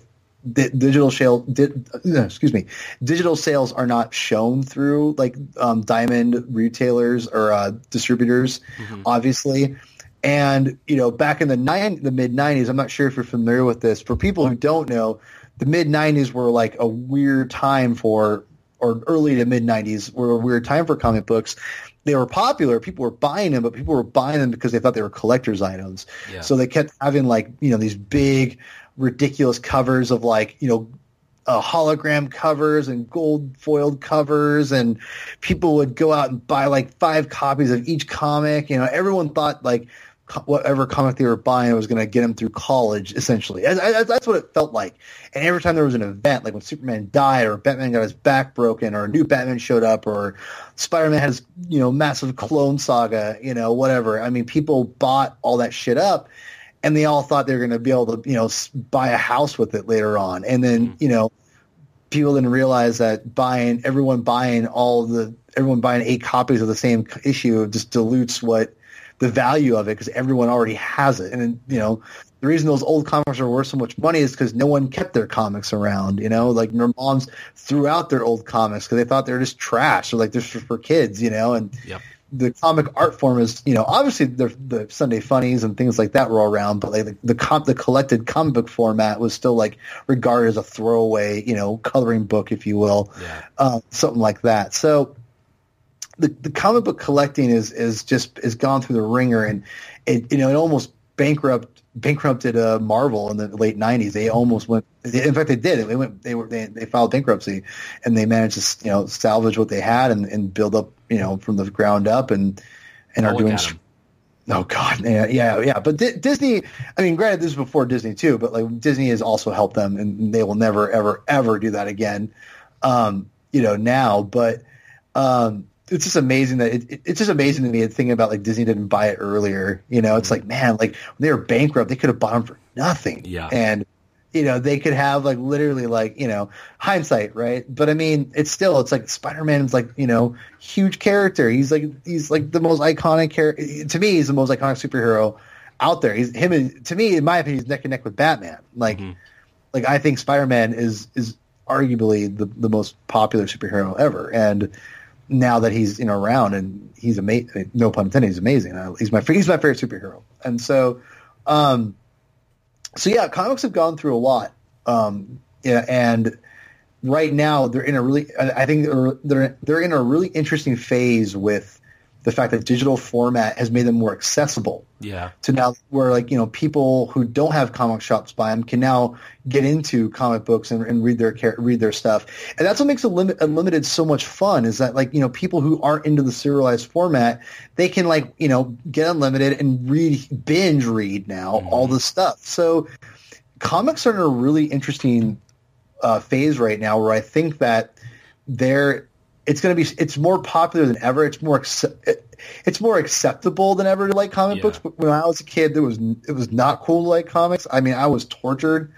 di- digital sale di- uh, excuse me digital sales are not shown through like um, diamond retailers or uh, distributors obviously and you know back in the nine the mid 90s I'm not sure if you're familiar with this for people who don't know the mid 90s were like a weird time for or early to mid 90s were a weird time for comic books they were popular. People were buying them, but people were buying them because they thought they were collector's items. Yeah. So they kept having like you know these big, ridiculous covers of like you know uh, hologram covers and gold foiled covers, and people would go out and buy like five copies of each comic. You know, everyone thought like whatever comic they were buying was going to get them through college. Essentially, As- as- that's what it felt like. And every time there was an event, like when Superman died, or Batman got his back broken, or a new Batman showed up, or Spider-Man had his you know massive clone saga, you know whatever. I mean, people bought all that shit up, and they all thought they were going to be able to you know buy a house with it later on, and then mm-hmm. you know people didn't realize that buying everyone buying all the everyone buying eight copies of the same issue just dilutes what the value of it because everyone already has it. And you know, the reason those old comics are worth so much money is because no one kept their comics around. You know, like their moms threw out their old comics because they thought they were just trash or like this for kids. You know, and Yep. the comic art form is, you know, obviously the the Sunday funnies and things like that were all around, but like the the, com- the collected comic book format was still like regarded as a throwaway, you know, coloring book, if you will, Yeah. um, something like that. So the the comic book collecting is is just is gone through the ringer, and it you know it almost bankrupt bankrupted uh, Marvel in the late '90s. They almost went. In fact, they did. They went. They were. They, they filed bankruptcy, and they managed to you know salvage what they had and, and build up you know from the ground up and and Oh, are doing. Oh God, yeah, yeah, yeah. But Di- Disney, I mean, granted, this is before Disney too, but like Disney has also helped them, and they will never, ever, ever do that again. Um, you know, now, but um, it's just amazing that it, it, it's just amazing to me thinking about like Disney didn't buy it earlier. You know, it's like man, like when they were bankrupt, they could have bought them for nothing. Yeah. and you know they could have like literally like you know hindsight right but i mean it's still it's like spider-man's like you know huge character he's like he's like the most iconic character to me he's the most iconic superhero out there he's him and to me in my opinion he's neck and neck with batman like Mhm. like i think spider-man is is arguably the the most popular superhero ever and now that he's you know around and he's amazing no pun intended he's amazing he's my he's my favorite superhero and so um so yeah, comics have gone through a lot. Um, yeah, and right now they're in a really, I think they're, they're they're in a really interesting phase with the fact that digital format has made them more accessible. Yeah. to now where like you know people who don't have comic shops buy them can now get into comic books and, and read their read their stuff. And that's what makes a limit unlimited so much fun is that like you know people who aren't into the serialized format they can like you know get unlimited and read binge read now all the stuff. So comics are in a really interesting uh, phase right now where I think that they're it's going to be it's more popular than ever. It's more it's more acceptable than ever to like comic Yeah. books. But when I was a kid, there was it was not cool to like comics. I mean, I was tortured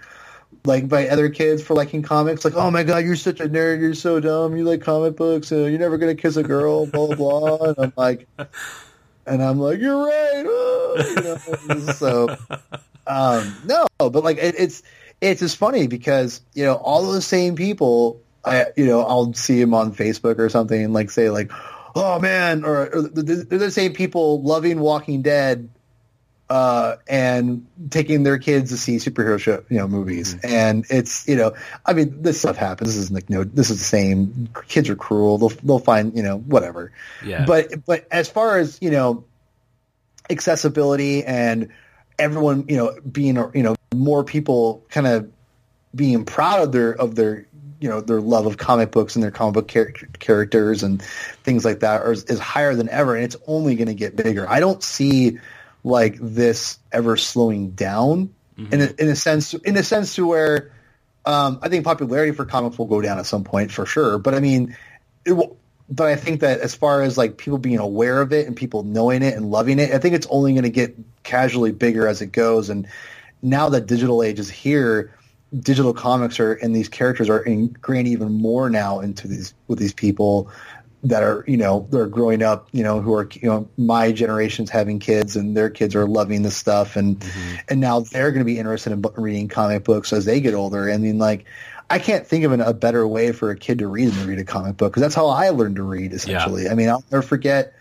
like by other kids for liking comics. Like, oh my god, you're such a nerd. You're so dumb. You like comic books. Uh, you're never going to kiss a girl. Blah blah blah. And I'm like, and I'm like, you're right. oh," you know, so um, no, but like it, it's it's just funny because you know all those same people. I you know I'll see them on Facebook or something and like say like, oh man, or, or they're the same people loving Walking Dead. Uh, and taking their kids to see superhero show, you know, movies, and it's you know, I mean, this stuff happens. This is like no, this is the same. Kids are cruel. They'll they'll find you know whatever. Yeah. But but as far as you know, accessibility and everyone you know being you know more people kind of being proud of their of their you know their love of comic books and their comic book char- characters and things like that are, is higher than ever and it's only going to get bigger i don't see like this ever slowing down in, a, in a sense in a sense to where um, i think popularity for comics will go down at some point for sure but i mean it will but I think that as far as like people being aware of it and people knowing it and loving it, I think it's only going to get casually bigger as it goes. And now that digital age is here, digital comics are and these characters are ingrained even more now into these with these people that are you know they're growing up you know who are you know my generation's having kids and their kids are loving this stuff and mm-hmm. and now they're going to be interested in reading comic books as they get older. I mean like I can't think of an, a better way for a kid to read than to read a comic book because that's how I learned to read. Essentially, I mean, I'll never forget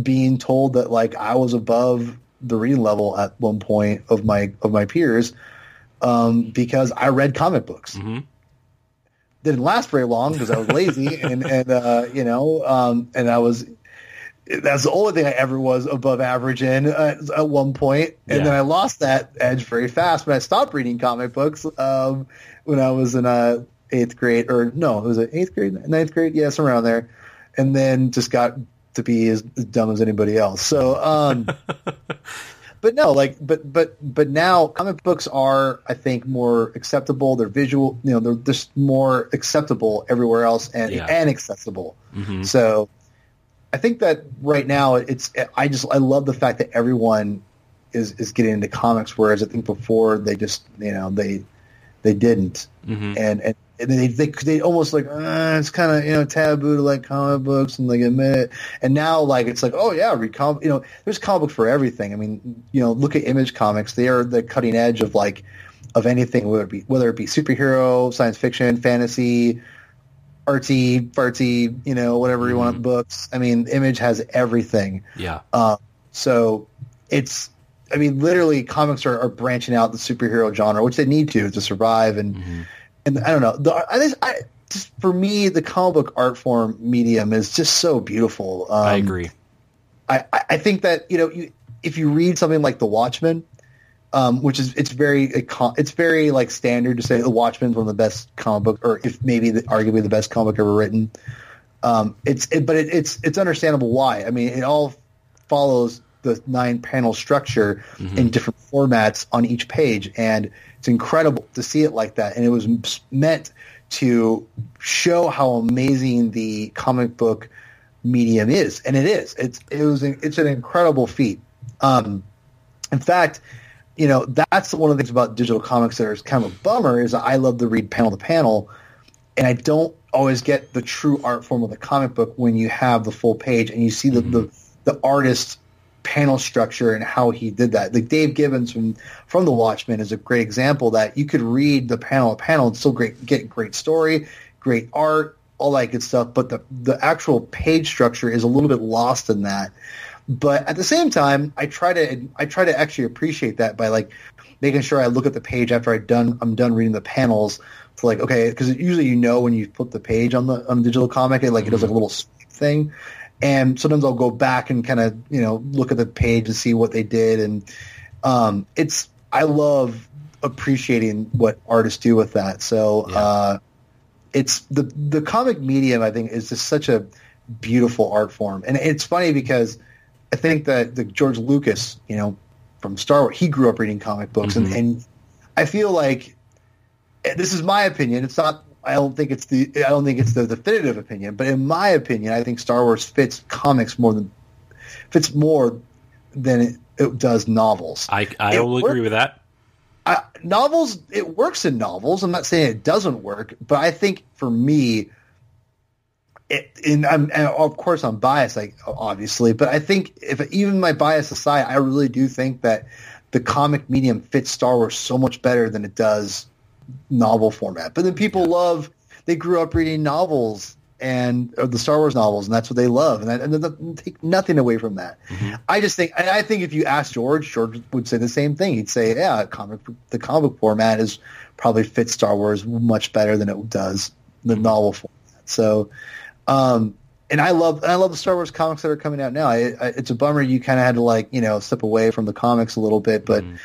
being told that like I was above the reading level at one point of my of my peers um, because I read comic books. Mhm. Didn't last very long because I was lazy and and uh, you know um, and I was. That's the only thing I ever was above average in uh, at one point, and Yeah. then I lost that edge very fast when I stopped reading comic books um, when I was in uh, eighth grade, or no, it was it eighth grade, ninth grade, yes, around there, and then just got to be as dumb as anybody else. So, um, but no, like, but but but now comic books are, I think, more acceptable. They're visual, you know, they're just more acceptable everywhere else and Yeah. and accessible. Mhm. So, I think that right now it's I just I love the fact that everyone is is getting into comics, whereas I think before they just you know they they didn't Mhm. and and they they they almost like uh, it's kind of you know taboo to like comic books and like admit it. And now like it's like oh yeah, read comic. You know, there's comic books for everything. I mean, you know, look at Image Comics. They are the cutting edge of like of anything, whether it be whether it be superhero, science fiction, fantasy, artsy, fartsy, you know, whatever you want books. I mean, Image has everything. Yeah. Uh, so it's, I mean, literally, comics are, are branching out the superhero genre, which they need to to survive. And and I don't know, the, I, just- I just for me, the comic book art form medium is just so beautiful. Um, I agree. I, I think that you know you, if you read something like The Watchmen, um, which is it's very it's very like standard to say The Watchmen's one of the best comic book, or if maybe the, arguably the best comic book ever written. Um, it's it, but it, it's it's understandable why. I mean, it all follows the nine panel structure in different formats on each page, and it's incredible to see it like that. And it was meant to show how amazing the comic book medium is, and it is. It's it was an, it's an incredible feat. Um, in fact, you know that's one of the things about digital comics that is kind of a bummer is I love to read panel to panel, and I don't always get the true art form of the comic book when you have the full page and you see the the, the artist panel structure and how he did that. Like Dave Gibbons from from The Watchmen is a great example that you could read the panel to panel and still great get great story, great art, all that good stuff. But the the actual page structure is a little bit lost in that. But at the same time, I try to I try to actually appreciate that by like making sure I look at the page after I done I'm done reading the panels to like okay because usually you know when you flip the page on the on the digital comic it like it does like a little thing and sometimes I'll go back and kind of you know look at the page and see what they did and um, it's I love appreciating what artists do with that so Yeah. uh, it's the the comic medium I think is just such a beautiful art form and it's funny because I think that the George Lucas you know from Star Wars he grew up reading comic books and, and I feel like this is my opinion. It's not. I don't think it's the. I don't think it's the definitive opinion. But in my opinion, I think Star Wars fits comics more than fits more than it, it does novels. I I It will agree with that. I, novels, it works in novels. I'm not saying it doesn't work, but I think for me, it, and I'm and of course I'm biased, like obviously, but I think if even my bias aside, I really do think that the comic medium fits Star Wars so much better than it does novel format. But then people love they grew up reading novels and or the Star Wars novels, and that's what they love, and, that, and that, take nothing away from that. Mm-hmm. I just think, and I think if you ask George, George would say the same thing. He'd say, "Yeah, comic the comic format is probably fits Star Wars much better than it does the mm-hmm. novel format." So, um, and I love and I love the Star Wars comics that are coming out now. I, I, it's a bummer you kind of had to like you know step away from the comics a little bit, but mm-hmm.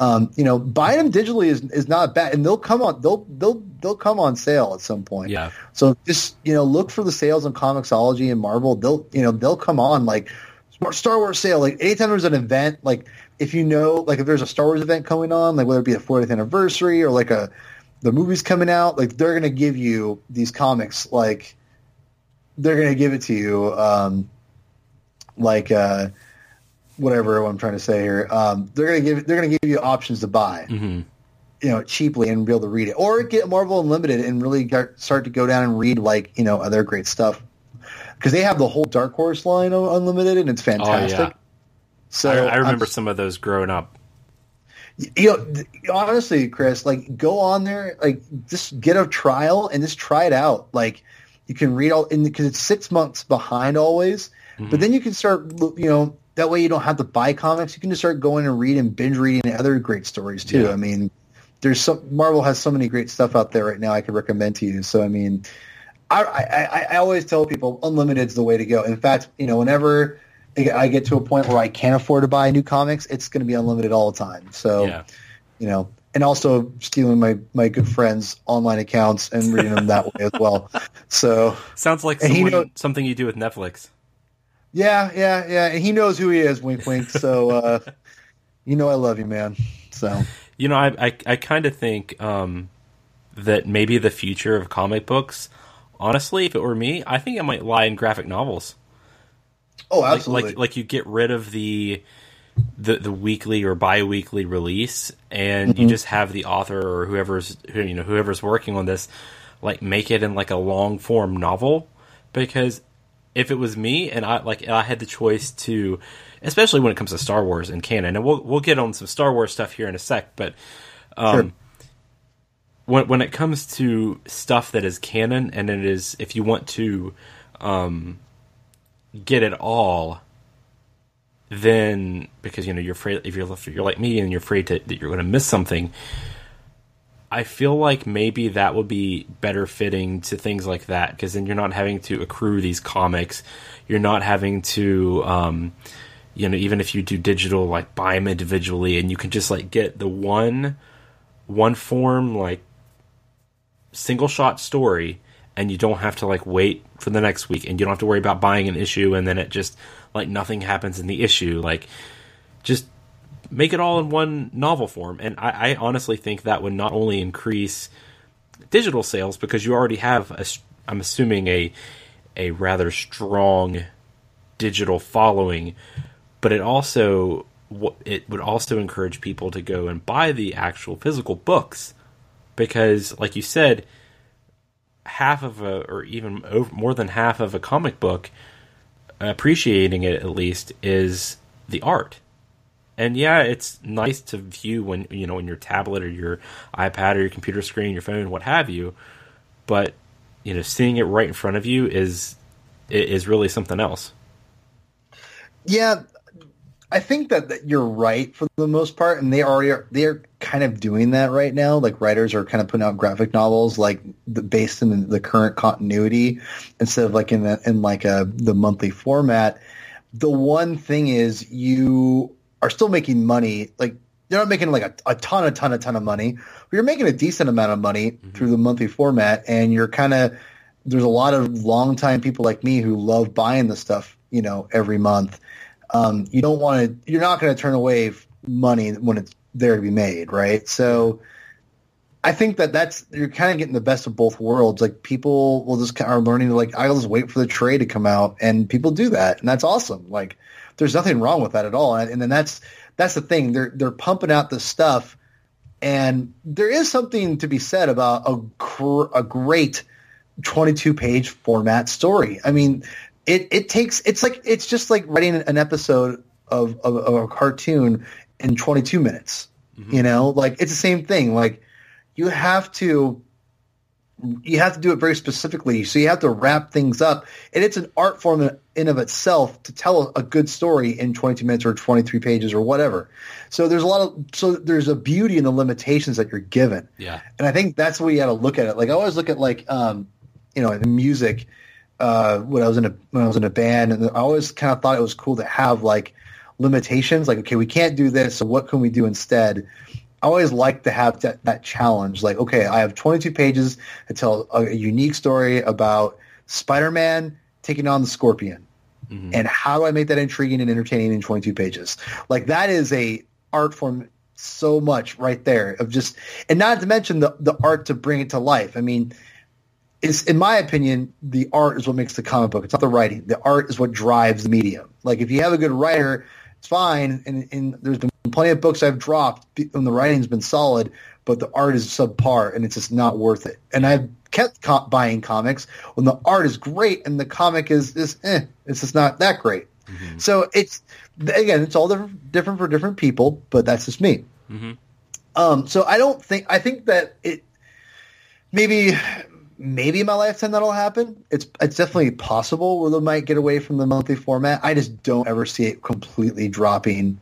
Um, you know buying them digitally is is not bad, and they'll come on they'll they'll they'll come on sale at some point. Yeah. So just you know look for the sales on Comixology and Marvel. They'll you know they'll come on like Star Wars sale. Like anytime there's an event, like if you know like if there's a Star Wars event coming on, like whether it be a 40th anniversary or like a the movie's coming out, like they're gonna give you these comics like they're gonna give it to you um, like uh, whatever I'm trying to say here. Um, they're gonna give they're gonna give you options to buy hmm you know, cheaply and be able to read it, or get Marvel Unlimited and really get, start to go down and read like you know other great stuff because they have the whole Dark Horse line of Unlimited and it's fantastic. Oh, yeah. So I, I remember I'm- some of those growing up. you know, honestly, Chris, like go on there, like just get a trial and just try it out. Like you can read all, in because it's six months behind always, but then you can start, you know, that way you don't have to buy comics. You can just start going and reading, and binge reading other great stories too. Yeah. I mean, there's some Marvel has so many great stuff out there right now. I could recommend to you. So I mean, I I, I- always tell people unlimited is the way to go. In fact, you know, whenever I get to a point where I can't afford to buy new comics, it's going to be unlimited all the time. So Yeah. you know, and also stealing my my good friends' online accounts and reading them that way as well. So Sounds like someone, know- something you do with Netflix. Yeah, yeah, yeah. And he knows who he is. Wink, wink. So uh, you know, I love you, man. So You know, I I, I kind of think um, that maybe the future of comic books, honestly, if it were me, I think it might lie in graphic novels. oh, Like, absolutely. like like you get rid of the the the weekly or bi-weekly release and Mm-hmm. you just have the author or whoever's who, you know whoever's working on this like make it in like a long form novel because if it was me and I like I had the choice to especially when it comes to Star Wars and canon and we'll we'll get on some Star Wars stuff here in a sec but um Sure. when when it comes to stuff that is canon and it is if you want to um get it all then because you know you're afraid if you're if you're like me and you're afraid to, that you're going to miss something I feel like maybe that would be better fitting to things like that because then you're not having to accrue these comics. You're not having to, um, you know, even if you do digital, like buy them individually, and you can just like get the one, one form like single shot story, and you don't have to like wait for the next week, and you don't have to worry about buying an issue, and then it just like nothing happens in the issue. Like, just make it all in one novel form. And I, I honestly think that would not only increase digital sales because you already have, a, I'm assuming a a rather strong digital following, but it also it would also encourage people to go and buy the actual physical books because, like you said, half of a or even over, more than half of a comic book appreciating it at least is the art and yeah, it's nice to view when you know on your tablet or your iPad or your computer screen, your phone, what have you. But you know, seeing it right in front of you is is really something else. Yeah, I think that, that you're right for the most part, and they already are, they are kind of doing that right now. Like writers are kind of putting out graphic novels like the, based in the, the current continuity instead of like in the, in like a the monthly format. The one thing is you are still making money. Like you're not making like a, a ton, a ton, a ton of money, but you're making a decent amount of money through the monthly format, and you're kind of there's a lot of longtime people like me who love buying the stuff, you know, every month. Um, you don't want to, you're not going to turn away money when it's there to be made, right? So I think that that's, you're kind of getting the best of both worlds. Like people will just kind of are learning to like, I'll just wait for the trade to come out and people do that. And that's awesome. Like there's nothing wrong with that at all. And, and then that's, that's the thing. They're, they're pumping out the stuff and there is something to be said about a, gr- a great 22 page format story. I mean, it, it takes, it's like, it's just like writing an episode of, of, of a cartoon in 22 minutes, mm-hmm. you know, like it's the same thing. Like you have to, you have to do it very specifically. So you have to wrap things up and it's an art form in- of itself to tell a good story in 22 minutes or 23 pages or whatever. So there's a lot of, so there's a beauty in the limitations that you're given. Yeah, And I think that's the way you got to look at it. Like I always look at like, um, you know, in music, uh, when I was in a when I was in a band, and I always kind of thought it was cool to have like limitations. Like, okay, we can't do this, so what can we do instead? I always like to have that, that challenge. Like, okay, I have 22 pages to tell a, a unique story about Spider-Man taking on the Scorpion, mm-hmm. and how do I make that intriguing and entertaining in 22 pages? Like that is a art form so much right there of just, and not to mention the the art to bring it to life. I mean, is in my opinion, the art is what makes the comic book. It's not the writing. The art is what drives the medium. Like if you have a good writer, it's fine. And, and there's been plenty of books I've dropped when the writing's been solid, but the art is subpar and it's just not worth it. And I've kept co- buying comics when the art is great and the comic is is eh, it's just not that great. So it's again, it's all different, different for different people, but that's just me. Um, so I don't think I think that it maybe maybe in my lifetime that'll happen. It's it's definitely possible where they might get away from the monthly format. I just don't ever see it completely dropping.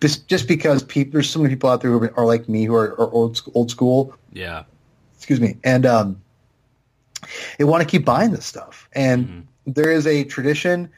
Just, just because people, there's so many people out there who are like me who are, are old old school. yeah, Excuse me, and um, they want to keep buying this stuff. And there is a tradition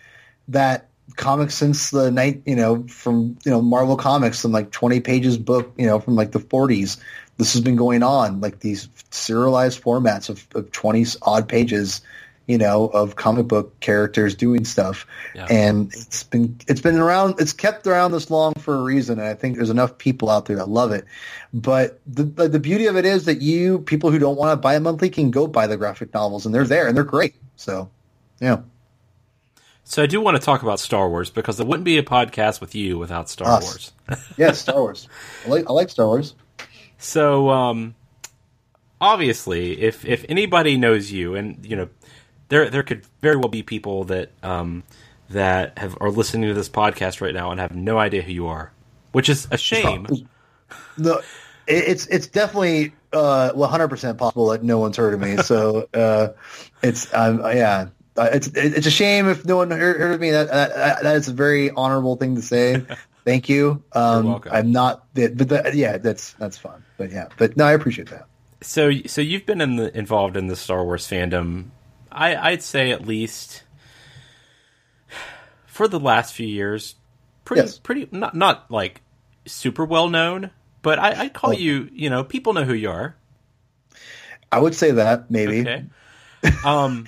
that comics since the night, you know, from you know Marvel comics, some like 20 pages book, you know, from like the 40s. This has been going on, like these serialized formats of, of 20 odd pages, you know, of comic book characters doing stuff. Yeah. And it's been it's been around, it's kept around this long for a reason, and I think there's enough people out there that love it. But the the, the beauty of it is that you people who don't want to buy a monthly can go buy the graphic novels, and they're there and they're great. So, yeah. So I do want to talk about Star Wars because there wouldn't be a podcast with you without Star Us. Wars. Yeah, Star Wars. I like I like Star Wars. So, um, obviously, if if anybody knows you, and you know, there there could very well be people that um that have are listening to this podcast right now and have no idea who you are, which is a shame. No, it's it's definitely uh 100% possible that no one's heard of me. So uh, it's um, yeah, uh, it's it's a shame if no one heard, heard of me. That, that that is a very honorable thing to say. Thank you. Um, welcome. I'm not, but that, yeah, that's that's fun. But yeah, but no, I appreciate that. So so you've been in the, involved in the Star Wars fandom. I I'd say at least for the last few years, pretty Yes. pretty not not like super well known, but I I call Oh. you you know people know who you are. I would say that maybe. Okay. Um.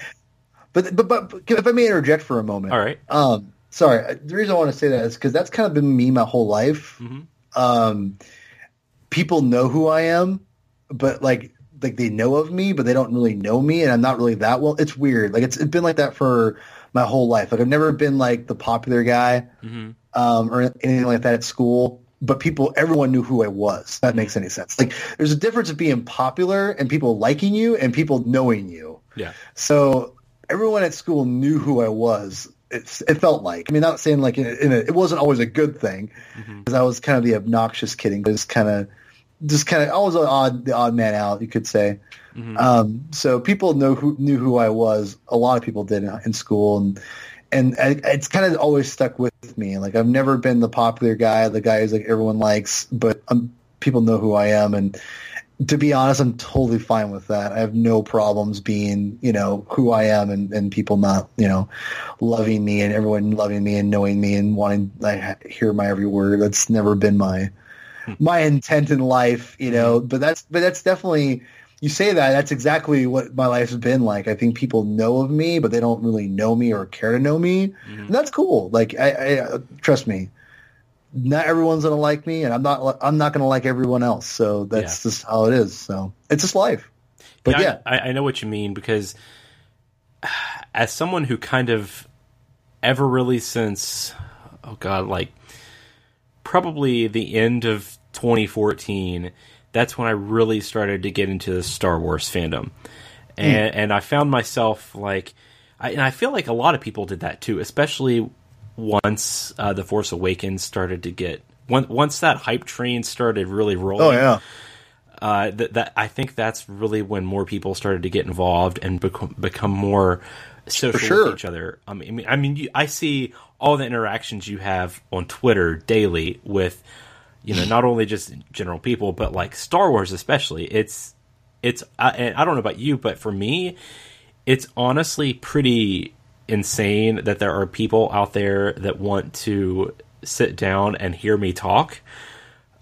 But, but but if I may interject for a moment. all right. Um, sorry. The reason I want to say that is because that's kind of been me my whole life. Mhm. Um, people know who I am, but like like they know of me, but they don't really know me, and I'm not really that well. It's weird. Like it's it's been like that for my whole life. Like I've never been like the popular guy hmm um, or anything like that at school. But people, everyone knew who I was. If that makes any sense. Like there's a difference of being popular and people liking you and people knowing you. Yeah. So everyone at school knew who I was. It, it felt like. I mean, not saying like in a, in a, it wasn't always a good thing because I was kind of the obnoxious kidding, but it's kind of just kind of I was an odd the odd man out, you could say. Mhm. Um, so people know who knew who I was. A lot of people did in, in school, and and I, it's kind of always stuck with me. Like I've never been the popular guy, the guy who's like everyone likes, but um, people know who I am, and to be honest, I'm totally fine with that. I have no problems being, you know, who I am, and, and people not, you know, loving me, and everyone loving me and knowing me and wanting to hear my every word. That's never been my hmm. my intent in life, you know. Hmm. But that's but that's definitely you say that that's exactly what my life's been like. I think people know of me, but they don't really know me or care to know me, hmm. and that's cool. Like I, I uh, trust me, not everyone's gonna like me, and I'm not I'm not gonna like everyone else. So that's just how it is. So it's just life. But yeah, I, I know what you mean because as someone who kind of ever really since oh god like probably the end of 2014 that's when I really started to get into the Star Wars fandom hmm. and and I found myself like I, and I feel like a lot of people did that too especially once uh, the Force Awakens started to get once once that hype train started really rolling oh yeah, uh, that, that I think that's really when more people started to get involved and become become more social sure. with each other. I mean, I mean, you, I see all the interactions you have on Twitter daily with, you know, not only just general people, but like Star Wars especially. It's it's I, and I don't know about you, but for me, it's honestly pretty insane that there are people out there that want to sit down and hear me talk.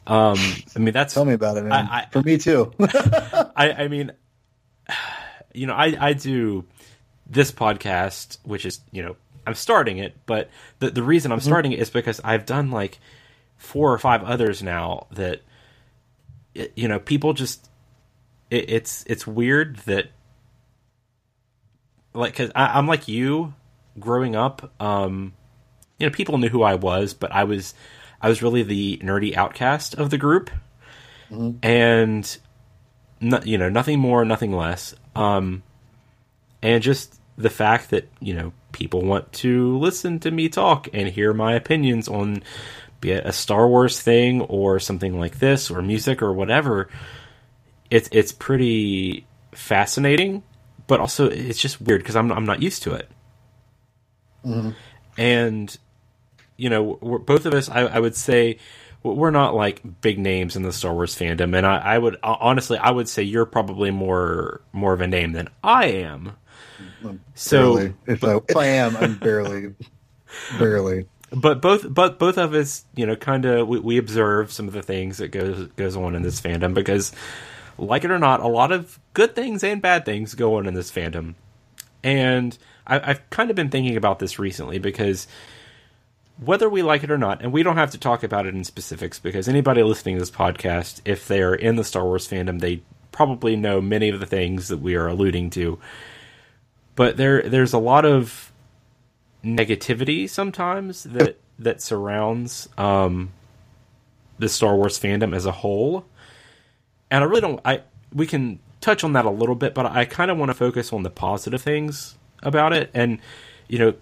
Um, I mean, that's tell me about it, man. I- I- For me too. I, I mean, you know, I, I do this podcast, which is, you know, I'm starting it, but the, the reason I'm starting it is because I've done like four or five others now that, you know, people just, it, it's, it's weird that, like, cause I, I'm like you growing up, um, you know, people knew who I was, but I was, I was really the nerdy outcast of the group. And no, you know nothing more nothing less. Um and just the fact that you know people want to listen to me talk and hear my opinions on be it a Star Wars thing or something like this or music or whatever it's it's pretty fascinating but also it's just weird because I'm I'm not used to it mm-hmm. and you know both of us I, I would say we're not like big names in the Star Wars fandom, and I, I would honestly, I would say you're probably more more of a name than I am. So, barely. If I, if I am, I'm barely, barely. but both, but both of us, you know, kind of we, we observe some of the things that goes goes on in this fandom because, like it or not, a lot of good things and bad things go on in this fandom, and I, I've kind of been thinking about this recently because whether we like it or not, and we don't have to talk about it in specifics because anybody listening to this podcast, if they're in the Star Wars fandom, they probably know many of the things that we are alluding to. But there, there's a lot of negativity sometimes that that surrounds um, the Star Wars fandom as a whole, and I really don't. I we can touch on that a little bit, but I kind of want to focus on the positive things about it, and you know,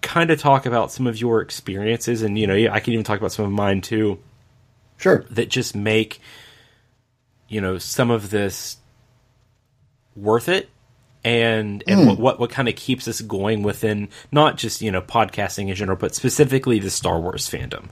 kind of talk about some of your experiences, and you know, I can even talk about some of mine too Sure. that just make you know some of this worth it and and hmm. what what, what kind of keeps us going within not just you know podcasting in general but specifically the Star Wars fandom.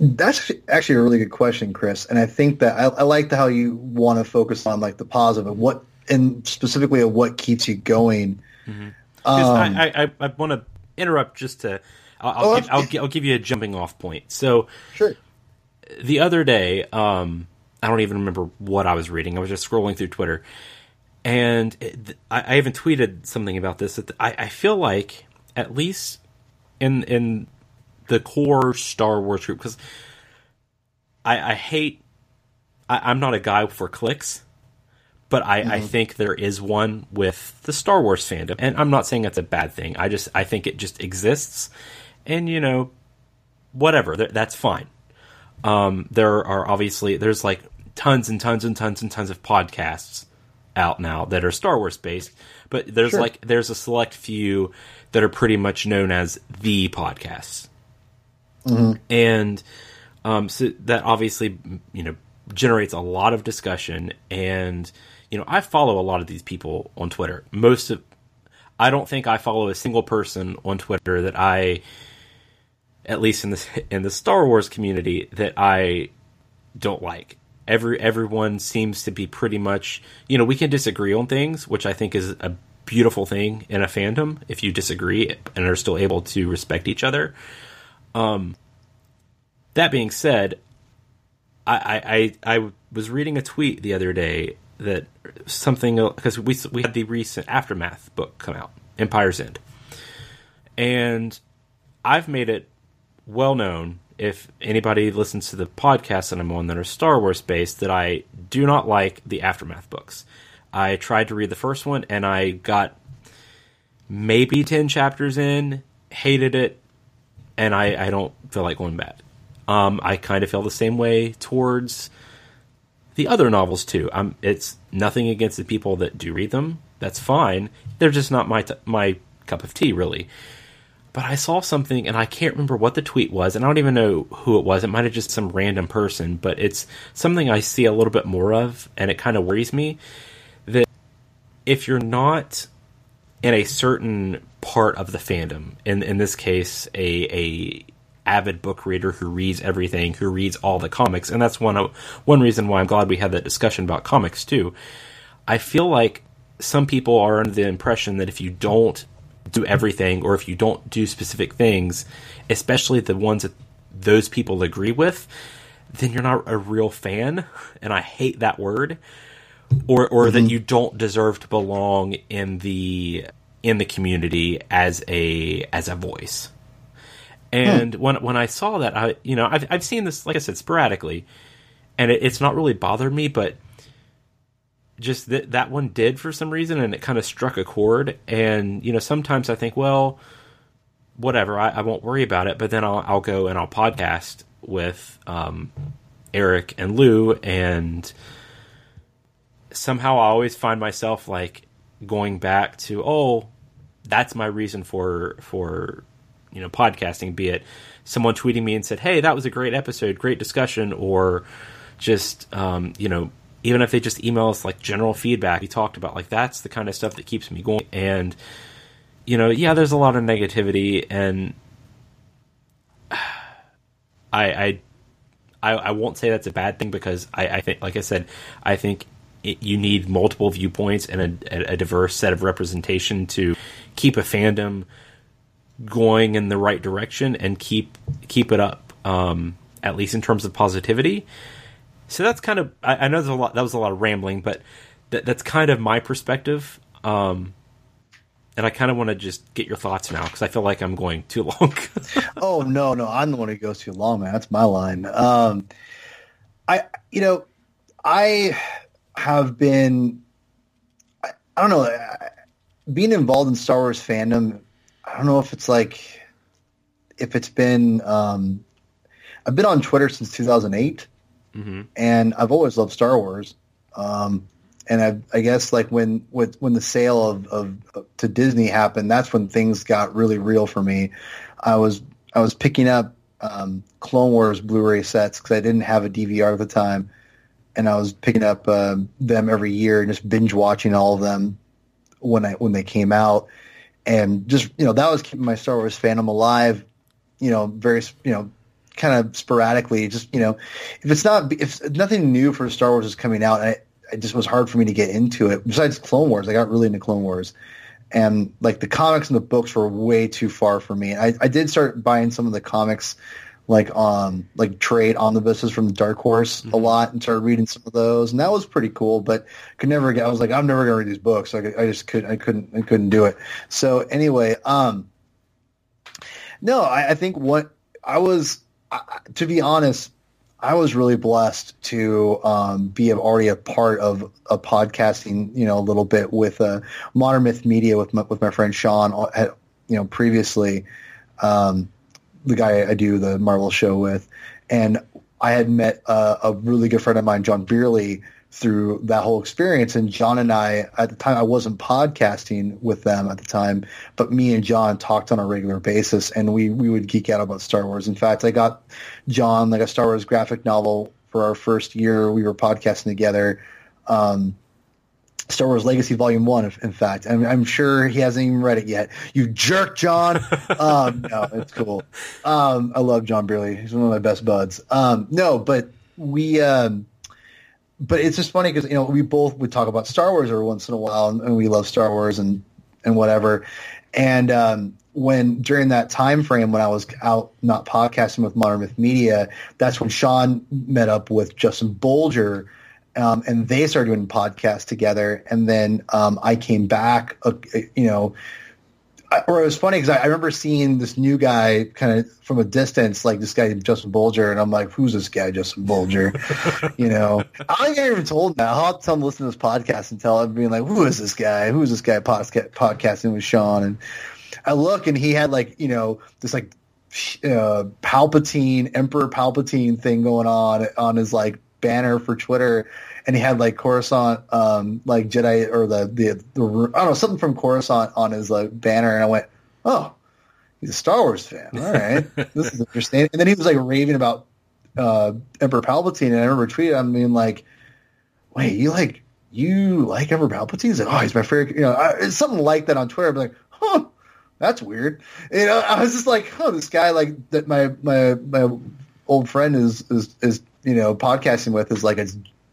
That's actually a really good question, Chris. And I think that I, I like the, how you want to focus on like the positive and what, and specifically of what keeps you going. 'Cause Um, I, I, I want to interrupt just to I'll, I'll, Oh, give, I'll, I'll give you a jumping off point. So Sure. the other day, um, I don't even remember what I was reading. I was just scrolling through Twitter, and it, I, I even tweeted something about this. That I, I feel like at least in in the core Star Wars group, because I, I hate. I, I'm not a guy for cliques, but I, I think there is one with the Star Wars fandom, and I'm not saying that's a bad thing. I just I think it just exists, and you know, whatever. th- That's fine. Um, there are obviously there's like tons and tons and tons and tons of podcasts out now that are Star Wars based, but there's Sure. like there's a select few that are pretty much known as the podcasts, and um, so that obviously you know generates a lot of discussion, and you know I follow a lot of these people on Twitter. Most of I don't think I follow a single person on Twitter that I at least in the in the Star Wars community that I don't like. Every everyone seems to be pretty much you know we can disagree on things, which I think is a beautiful thing in a fandom. If you disagree and are still able to respect each other. Um, that being said, I I, I, was reading a tweet the other day that something because we we had the recent aftermath book come out, Empire's End, and I've made it well known if anybody listens to the podcast that I'm on that are Star Wars based that I do not like the aftermath books. I tried to read the first one and I got maybe 10 chapters in, hated it, and I, I don't feel like going back. Um, I kind of feel the same way towards the other novels too. Um, it's nothing against the people that do read them. That's fine. They're just not my t- my cup of tea, really but I saw something and I can't remember what the tweet was, and I don't even know who it was. It might have just some random person, but it's something I see a little bit more of, and it kind of worries me that if you're not in a certain part of the fandom, in in this case, a a avid book reader who reads everything, who reads all the comics, and that's one one reason why I'm glad we had that discussion about comics too. I feel like some people are under the impression that if you don't do everything or if you don't do specific things, especially the ones that those people agree with, then you're not a real fan, and I hate that word. Or or that you don't deserve to belong in the in the community as a as a voice. And when when I saw that, I you know I've I've seen this like I said sporadically, and it, it's not really bothered me, but just that that one did for some reason, and it kind of struck a chord. And you know, sometimes I think, well, whatever, I, I won't worry about it. But then I'll I'll go and I'll podcast with um, Eric and Lou, and somehow I always find myself like going back to, oh, that's my reason for for you know podcasting. Be it someone tweeting me and said, hey, that was a great episode, great discussion, or just um, you know even if they just email us like general feedback we talked about like that's the kind of stuff that keeps me going and you know yeah there's a lot of negativity and I I I, I won't say that's a bad thing because I, I think like I said I think it, you need multiple viewpoints and a, a diverse set of representation to keep a fandom going in the right direction and keep keep it up um, at least in terms of positivity so that's kind of I, I know there's a lot that was a lot of rambling, but that, that's kind of my perspective. Um, and I kind of want to just get your thoughts now because I feel like I'm going too long. oh no, no, I'm the one who goes too long, man. That's my line. Um, I, you know, I have been, I, I don't know, I- being involved in Star Wars fandom. I don't know if it's like, if it's been, um, I've been on Twitter since 2008, hmm and I've always loved Star Wars. Um, and I, I guess like when with, when the sale of, of to Disney happened, that's when things got really real for me. I was I was picking up um, Clone Wars Blu-ray sets because I didn't have a DVR at the time, and I was picking up uh, them every year and just binge watching all of them when I when they came out, and just you know that was keeping my Star Wars fandom alive. You know, very you know kind of sporadically. Just you know, if it's not if nothing new for Star Wars is coming out, I, it just was hard for me to get into it. Besides Clone Wars, I got really into Clone Wars, and like the comics and the books were way too far for me. I, I did start buying some of the comics, like um like trade omnibuses from the Dark Horse a lot, and started reading some of those, and that was pretty cool. But could never get. I was like, I'm never gonna read these books. Like I just couldn't. I couldn't. I couldn't do it. So anyway, um, no, I, I think what I was, I, to be honest, I was really blessed to um, be already a part of a podcasting, you know, a little bit with uh, Modern Myth Media with my, with my friend Sean, uh, you know, previously, um, the guy I do the Marvel show with, and I had met uh, a really good friend of mine, John Beerley, through that whole experience. And John and I, at the time, I wasn't podcasting with them at the time, but me and John talked on a regular basis, and we we would geek out about Star Wars. In fact, I got John like a Star Wars graphic novel for our first year. We were podcasting together. Um, Star Wars Legacy Volume One, in fact. I'm, I'm sure he hasn't even read it yet. You jerk, John. um, no, it's cool. Um, I love John Beerley. He's one of my best buds. Um, no, but we, um, but it's just funny because you know we both would talk about Star Wars every once in a while, and, and we love Star Wars and and whatever. And um, when during that time frame when I was out not podcasting with Modern Myth Media, that's when Sean met up with Justin Bolger um, and they started doing podcasts together. And then um, I came back, uh, you know, I, or it was funny because I, I, remember seeing this new guy kind of from a distance, like this guy Justin Bolger, and I'm like, "Who's this guy, Justin Bolger? you know, I ain't even told him that. I'll have to tell him to listen to this podcast and tell him, being like, "Who is this guy? Who is this guy podca- podcasting with Sean?" And I look, and he had like you know this like uh, Palpatine Emperor Palpatine thing going on on his like banner for Twitter, and he had like Coruscant, um, like Jedi or the, the the I don't know something from Coruscant on his like banner, and I went, oh, he's a Star Wars fan. All right, this is interesting. And then he was like raving about uh, Emperor Palpatine, and I remember tweeting, I mean, like, wait, you like you like Emperor Palpatine? He's like, oh, he's my favorite. You know, I, it's something like that on Twitter. I'm like, huh. That's weird. You know, I was just like, oh, this guy like that my my my old friend is is is you know podcasting with is like a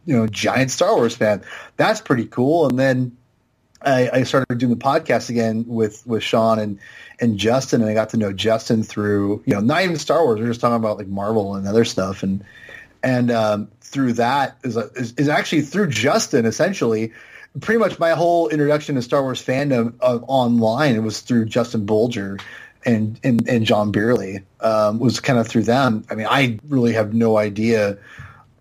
you know giant Star Wars fan. That's pretty cool. And then I, I started doing the podcast again with with Sean and and Justin, and I got to know Justin through you know not even Star Wars. We are just talking about like Marvel and other stuff, and and um, through that is, is is actually through Justin essentially. Pretty much my whole introduction to Star Wars fandom uh, online it was through Justin Bolger and and, and John Beerley um, was kind of through them. I mean, I really have no idea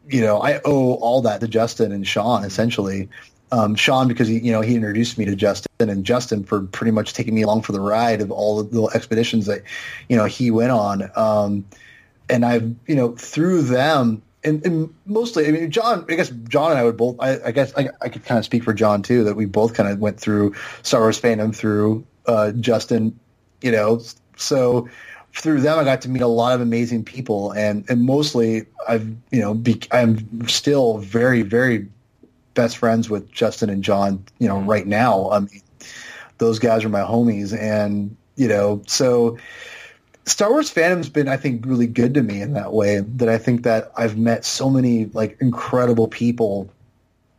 you know, I owe all that to Justin and Sean essentially. Um, Sean because he, you know, he introduced me to Justin and Justin for pretty much taking me along for the ride of all the little expeditions that, you know, he went on. Um, and I've, you know, through them and, and, mostly, I mean, John, I guess John and I would both, I, I guess I, I, could kind of speak for John too, that we both kind of went through Star Wars fandom through, uh, Justin, you know, so, through them, I got to meet a lot of amazing people, and and mostly I've you know be, I'm still very very best friends with Justin and John. You know, right now, I mean, those guys are my homies, and you know, so Star Wars fandom's been, I think, really good to me in that way. That I think that I've met so many like incredible people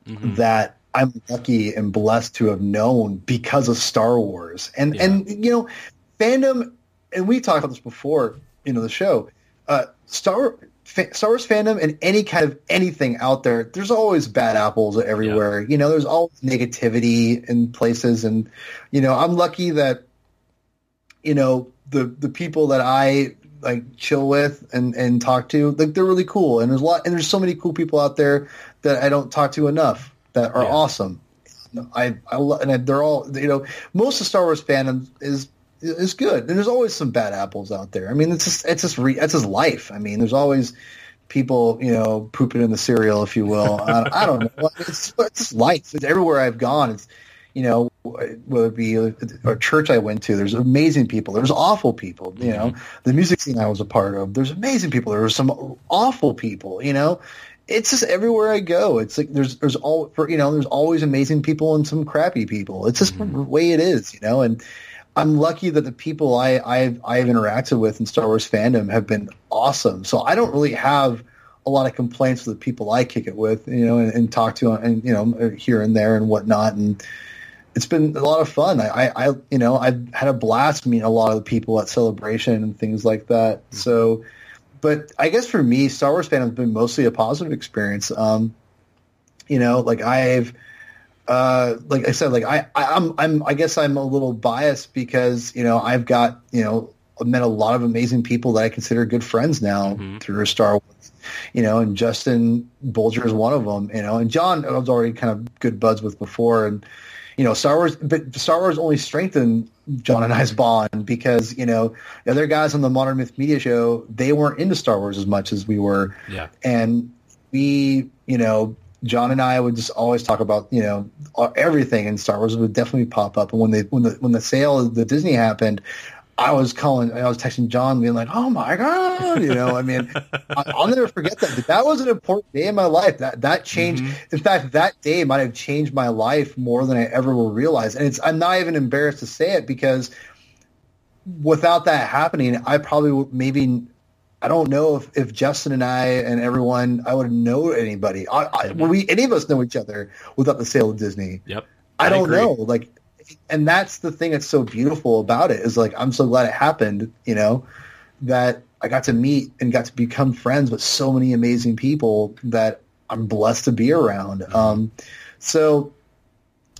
mm-hmm. that I'm lucky and blessed to have known because of Star Wars, and yeah. and you know, fandom and we talked about this before, you know, the show. Uh, Star Star Wars fandom and any kind of anything out there, there's always bad apples everywhere. Yeah. You know, there's always negativity in places, and you know, I'm lucky that you know the the people that I like chill with and and talk to, like they're really cool. And there's a lot, and there's so many cool people out there that I don't talk to enough that are yeah. awesome. I I and they're all you know most of Star Wars fandom is is good. And there's always some bad apples out there. I mean, it's just it's just re, it's just life. I mean, there's always people, you know, pooping in the cereal, if you will. I, I don't know. It's, it's life. It's everywhere I've gone. It's, you know, whether it be a, a church I went to, there's amazing people. There's awful people. You know, mm-hmm. the music scene I was a part of, there's amazing people. There were some awful people. You know, it's just everywhere I go. It's like there's there's all for you know there's always amazing people and some crappy people. It's just mm-hmm. the way it is. You know, and I'm lucky that the people I I've I've interacted with in Star Wars fandom have been awesome. So I don't really have a lot of complaints with the people I kick it with, you know, and, and talk to, and you know, here and there and whatnot. And it's been a lot of fun. I, I, I you know, I've had a blast meeting a lot of the people at Celebration and things like that. So, but I guess for me, Star Wars fandom has been mostly a positive experience. Um, you know, like I've, uh, like I said, like I, I, I'm, I'm, I guess I'm a little biased because you know I've got you know met a lot of amazing people that I consider good friends now through Star Wars. You know, and Justin Bolger is one of them. You know, and John I was already kind of good buds with before, and you know, Star Wars, but Star Wars only strengthened John and I's bond because you know the other guys on the Modern Myth Media show they weren't into Star Wars as much as we were, Yeah. and we, you know, John and I would just always talk about, you know, everything in Star Wars would definitely pop up. And when they when the when the sale of the Disney happened, I was calling, I was texting John, being like, "Oh my god," you know. I mean, I, I'll never forget that. But that was an important day in my life. That that changed. Mm-hmm. In fact, that day might have changed my life more than I ever will realize. And it's I'm not even embarrassed to say it because without that happening, I probably would maybe I don't know if, if Justin and I and everyone I would know anybody. I, I, we any of us know each other without the sale of Disney? Yep. I, I don't agree. know. Like, and that's the thing that's so beautiful about it is like I'm so glad it happened. You know that I got to meet and got to become friends with so many amazing people that I'm blessed to be around. Um, so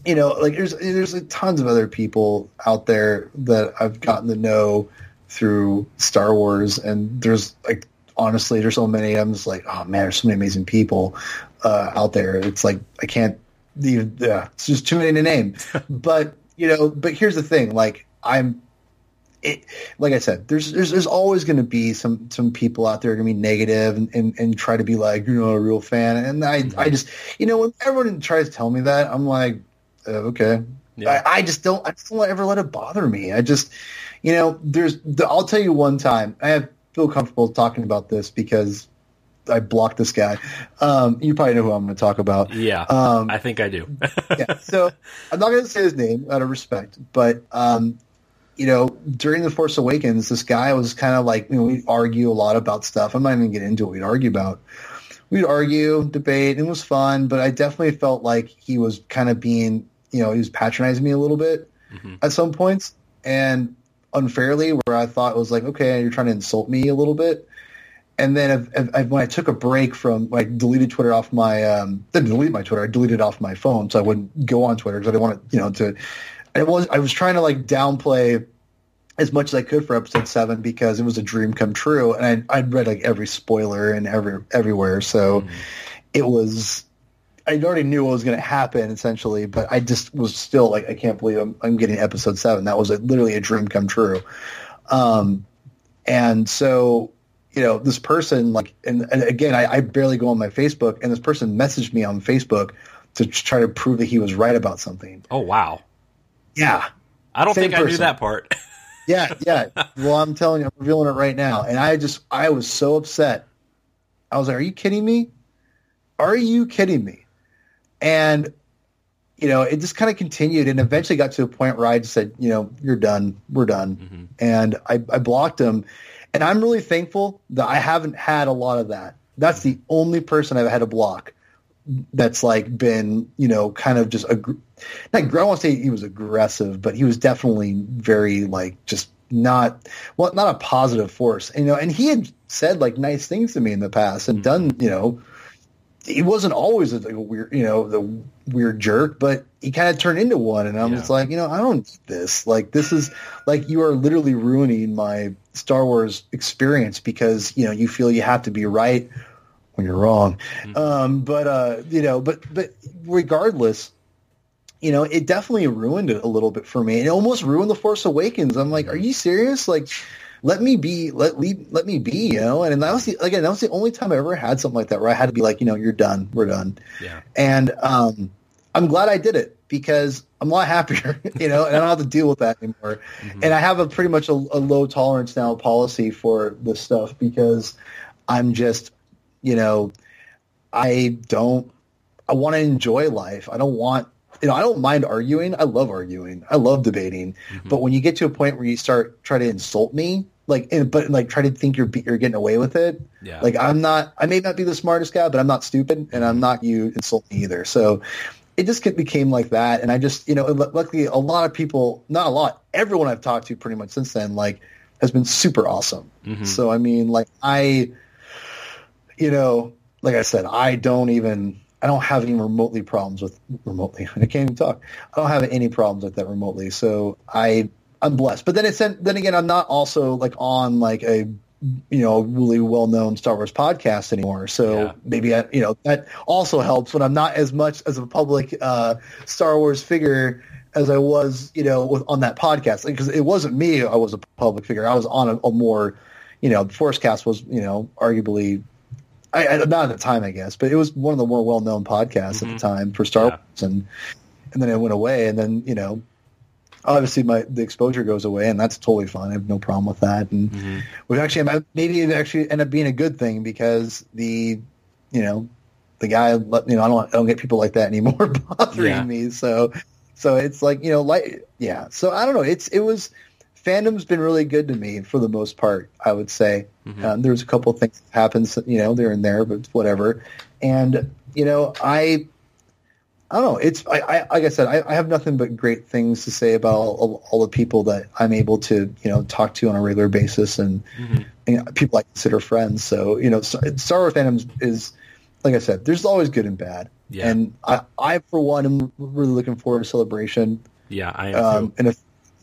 you know, like there's there's like tons of other people out there that I've gotten to know through Star Wars, and there's like honestly, there's so many. I'm just like, oh man, there's so many amazing people uh, out there. It's like I can't even. Yeah, it's just too many to name. but you know, but here's the thing. Like I'm. It, like I said, there's there's there's always going to be some some people out there going to be negative and, and, and try to be like you're not a real fan, and I I just you know when everyone tries to tell me that I'm like uh, okay, Yeah. I, I just don't I just don't ever let it bother me. I just you know there's the, I'll tell you one time I feel comfortable talking about this because I blocked this guy. Um, you probably know who I'm going to talk about. Yeah. Um, I think I do. yeah. So I'm not going to say his name out of respect, but um, you know, during the Force Awakens, this guy was kind of like you know we'd argue a lot about stuff. I'm not even get into what we'd argue about. We'd argue, debate, and it was fun. But I definitely felt like he was kind of being, you know, he was patronizing me a little bit at some points, and unfairly, where I thought it was like, okay, you're trying to insult me a little bit. And then if, if, if- when I took a break from, I deleted Twitter off my, um, didn't delete my Twitter, I deleted it off my phone so I wouldn't go on Twitter because I didn't want to, you know, to, it I was, I was trying to like downplay as much as I could for episode seven because it was a dream come true. And I, I'd read like every spoiler and every, everywhere. So it was, I already knew what was going to happen essentially, but I just was still like, I can't believe I'm, I'm getting episode seven. That was like, literally a dream come true. Um, and so, you know, this person like, and, and again, I, I barely go on my Facebook and this person messaged me on Facebook to try to prove that he was right about something. oh wow. Yeah. I don't Same think I knew that part. Yeah, yeah. Well, I'm telling you, I'm revealing it right now. And I just, I was so upset. I was like, are you kidding me? Are you kidding me? And, you know, it just kind of continued and eventually got to a point where I just said, you know, you're done. We're done. Mm-hmm. And I, I blocked him. And I'm really thankful that I haven't had a lot of that. That's the mm-hmm. only person I've had to block that's like been, you know, kind of just, ag- not, I don't want to say he was aggressive, but he was definitely very like just not, well, not a positive force, you know, and he had said like nice things to me in the past and mm-hmm. done, you know, he wasn't always a, like, a weird, you know, the weird jerk, but he kind of turned into one. And I'm Yeah. just like, you know, I don't need this. Like, this is like you are literally ruining my Star Wars experience because, you know, you feel you have to be right when you're wrong. Um, but, uh, you know, but, but regardless, you know, it definitely ruined it a little bit for me. It almost ruined The Force Awakens. I'm like, are you serious? Like, let me be, let leave, let me be, you know. And that was the again, that was the only time I ever had something like that where I had to be like, you know, you're done, we're done. Yeah. And um, I'm glad I did it because I'm a lot happier, you know, and I don't have to deal with that anymore. And I have a pretty much a, a low tolerance now policy for this stuff because I'm just, you know, I don't, I want to enjoy life. I don't want, you know, I don't mind arguing. I love arguing. I love debating. But when you get to a point where you start try to insult me, like, but like try to think you're you're getting away with it. Yeah. Like I'm not. I may not be the smartest guy, but I'm not stupid, and I'm mm-hmm. not you insult me either. So it just became like that, and I just you know, luckily a lot of people, not a lot, everyone I've talked to pretty much since then, like, has been super awesome. Mm-hmm. So I mean, like I, you know, like I said, I don't even. I don't have any remotely problems with remotely. I can't even talk. I don't have any problems with that remotely. So I I'm blessed. But then it's then again I'm not also like on like a you know really well known Star Wars podcast anymore. So Yeah. maybe I, you know that also helps when I'm not as much as a public uh, Star Wars figure as I was you know with, on that podcast because it wasn't me. I was a public figure. I was on a, a more you know Forcecast was you know arguably I, I, not at the time, I guess, but it was one of the more well-known podcasts at the time for Star Yeah. Wars, and and then it went away, and then you know, obviously my the exposure goes away, and that's totally fine. I have no problem with that, and which actually maybe it actually ended up being a good thing because the you know the guy you know I don't I don't get people like that anymore bothering Yeah. me, so so it's like you know like yeah, so I don't know, it's it was fandom's been really good to me for the most part. I would say um, there's a couple of things that happens, you know, there and there, but whatever. And you know, I, I don't know. It's I, I like I said, I, I have nothing but great things to say about all, all the people that I'm able to you know talk to on a regular basis and, you know, people I consider friends. So you know, Star Star Wars fandoms is like I said, there's always good and bad. Yeah. And I, I for one, am really looking forward to celebration Yeah, I am um, too. in a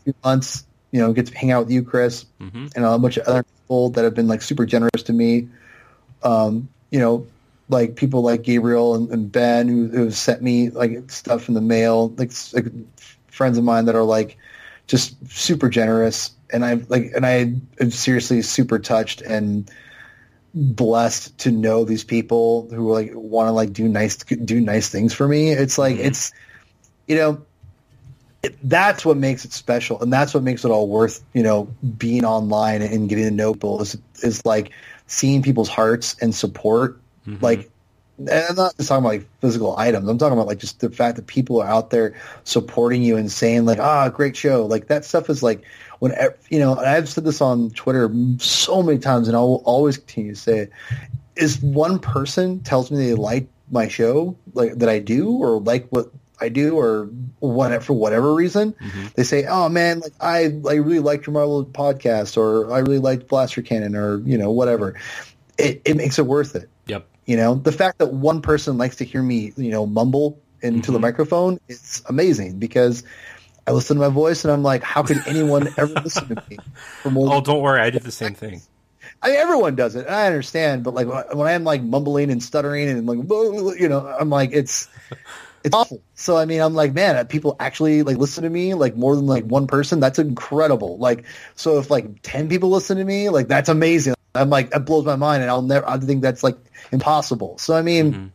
few months, you know, get to hang out with you, Chris, Mm-hmm. and a bunch of other people that have been like super generous to me. Um, you know, like people like Gabriel and, and Ben who, who have sent me like stuff in the mail, like, like friends of mine that are like just super generous, and I like, and I am seriously super touched and blessed to know these people who like want to like do nice do nice things for me. It's like mm-hmm. it's you know it, that's what makes it special, and that's what makes it all worth you know being online and getting to know people is is like seeing people's hearts and support. Like, and I'm not just talking about like physical items. I'm talking about like just the fact that people are out there supporting you and saying like, ah, great show. Like that stuff is like when you know. And I've said this on Twitter so many times, and I will always continue to say it. Is one person tells me they like my show, like that I do, or like what I do, or whatever for whatever reason, they say, "Oh man, like I I really liked your Marvel podcast, or I really liked Blaster Cannon, or you know whatever." It it makes it worth it. Yep. You know, the fact that one person likes to hear me, you know, mumble into the mm-hmm. microphone is amazing because I listen to my voice and I'm like, how could anyone ever listen to me? Oh, don't worry, I did the same thing. I mean, everyone does it. I understand, but like when I'm like mumbling and stuttering and like, you know, I'm like, it's it's awful. So I mean, I'm like, man, uh, people actually like listen to me like more than like one person. That's incredible. Like, so if like ten people listen to me, like that's amazing. I'm like, that blows my mind, and I'll never. I think that's like impossible. So I mean,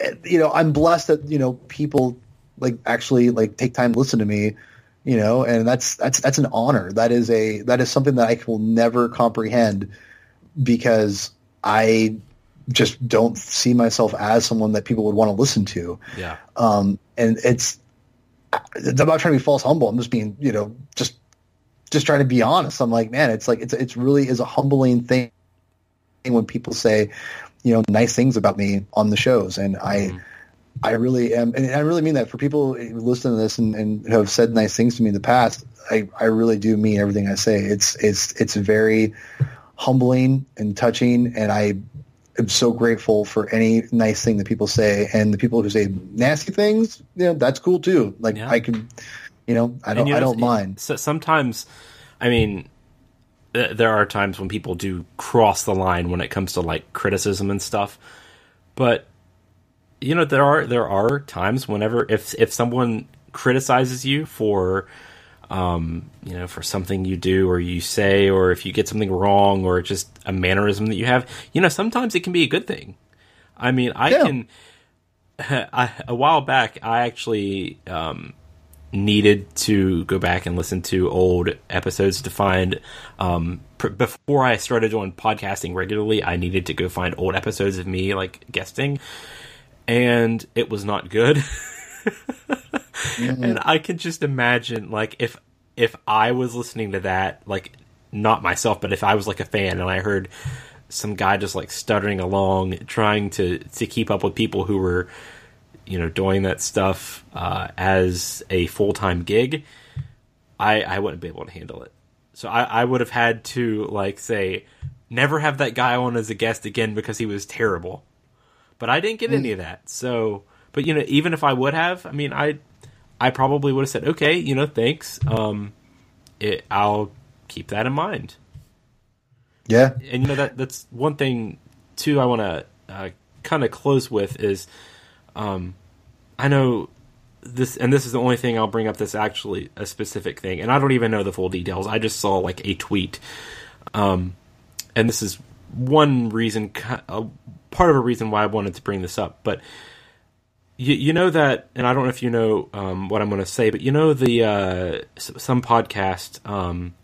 eh, you know, I'm blessed that you know people like actually like take time to listen to me. You know, and that's that's that's an honor. That is a that is something that I will never comprehend because I just don't see myself as someone that people would want to listen to. Yeah. Um, and it's, I'm not trying to be false humble. I'm just being, you know, just, just trying to be honest. I'm like, man, it's like, it's, it's really is a humbling thing when people say, you know, nice things about me on the shows. And I, mm-hmm. I really am, and I really mean that for people who listen to this and, and have said nice things to me in the past. I, I really do mean everything I say. It's, it's, it's very humbling and touching. And I am so grateful for any nice thing that people say. And the people who say nasty things, you know, that's cool too. Like Yeah. I can, you know, I don't, you I don't mind. So sometimes, I mean, th- there are times when people do cross the line when it comes to like criticism and stuff. But you know, there are there are times whenever if if someone criticizes you for um, you know, for something you do or you say, or if you get something wrong, or just a mannerism that you have, you know, sometimes it can be a good thing. I mean, I Yeah. can. I, a while back, I actually um, needed to go back and listen to old episodes to find. Um, pr- before I started doing podcasting regularly, I needed to go find old episodes of me like guesting, and it was not good. And I can just imagine, like, if if I was listening to that, like, not myself, but if I was like a fan and I heard some guy just like stuttering along, trying to to keep up with people who were, you know, doing that stuff uh, as a full time gig, I I wouldn't be able to handle it. So I, I would have had to like say, never have that guy on as a guest again because he was terrible. But I didn't get any of that. So, but you know, even if I would have, I mean, I I probably would have said, okay, you know, thanks. Um, it, I'll keep that in mind. Yeah. And you know that that's one thing too. I want to uh, kind of close with is, um, I know this, and this is the only thing I'll bring up that's actually a specific thing, and I don't even know the full details. I just saw like a tweet, um, and this is one reason, uh, part of a reason why I wanted to bring this up, but you, you know that, and I don't know if you know um, what I'm going to say, but you know the uh, some podcast um,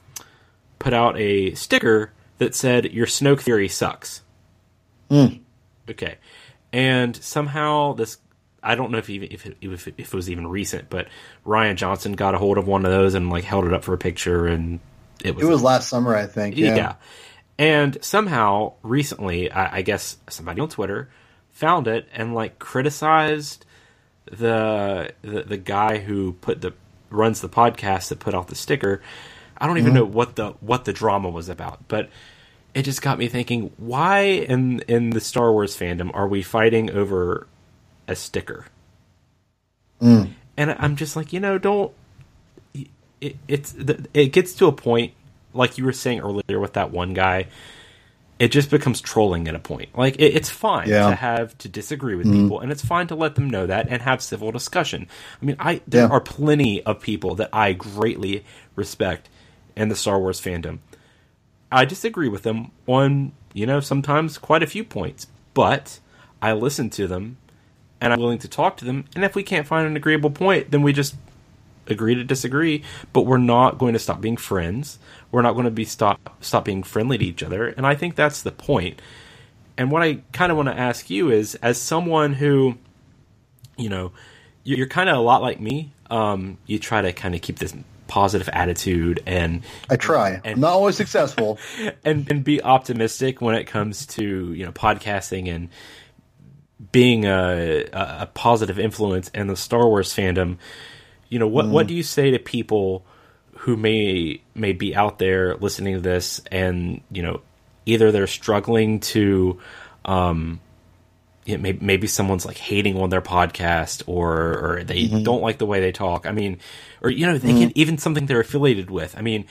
put out a sticker that said "Your Snoke theory sucks." Okay, and somehow this. I don't know if even if it, if it, if it was even recent, but Rian Johnson got a hold of one of those and like held it up for a picture, and it was It was last summer, I think. yeah. Yeah. And somehow recently, I, I guess somebody on Twitter found it and like criticized the, the the guy who put the runs the podcast that put out the sticker. I don't even mm-hmm. know what the what the drama was about, but it just got me thinking: Why in in the Star Wars fandom are we fighting over a sticker? Mm. And I'm just like, you know, don't it, it's it gets to a point like you were saying earlier with that one guy it just becomes trolling at a point like it, it's fine Yeah. to have to disagree with mm-hmm. people and it's fine to let them know that and have civil discussion i mean i there Yeah. are plenty of people that i greatly respect in the star wars fandom i disagree with them on you know sometimes quite a few points but i listen to them and i'm willing to talk to them and if we can't find an agreeable point then we just agree to disagree, but we're not going to stop being friends. We're not going to be stop stop being friendly to each other, and I think that's the point. And what I kind of want to ask you is, as someone who, you know, you- you're kind of a lot like me. Um, you try to kind of keep this positive attitude and I try. And- I'm not always successful. and and be optimistic when it comes to you know podcasting and being a, a, positive influence in the Star Wars fandom. You know what what mm. do you say to people who may may be out there listening to this and you know either they're struggling to um you know, maybe, maybe someone's like hating on their podcast or or they mm-hmm. don't like the way they talk. I mean, or you know, they can mm. even something they're affiliated with. I mean,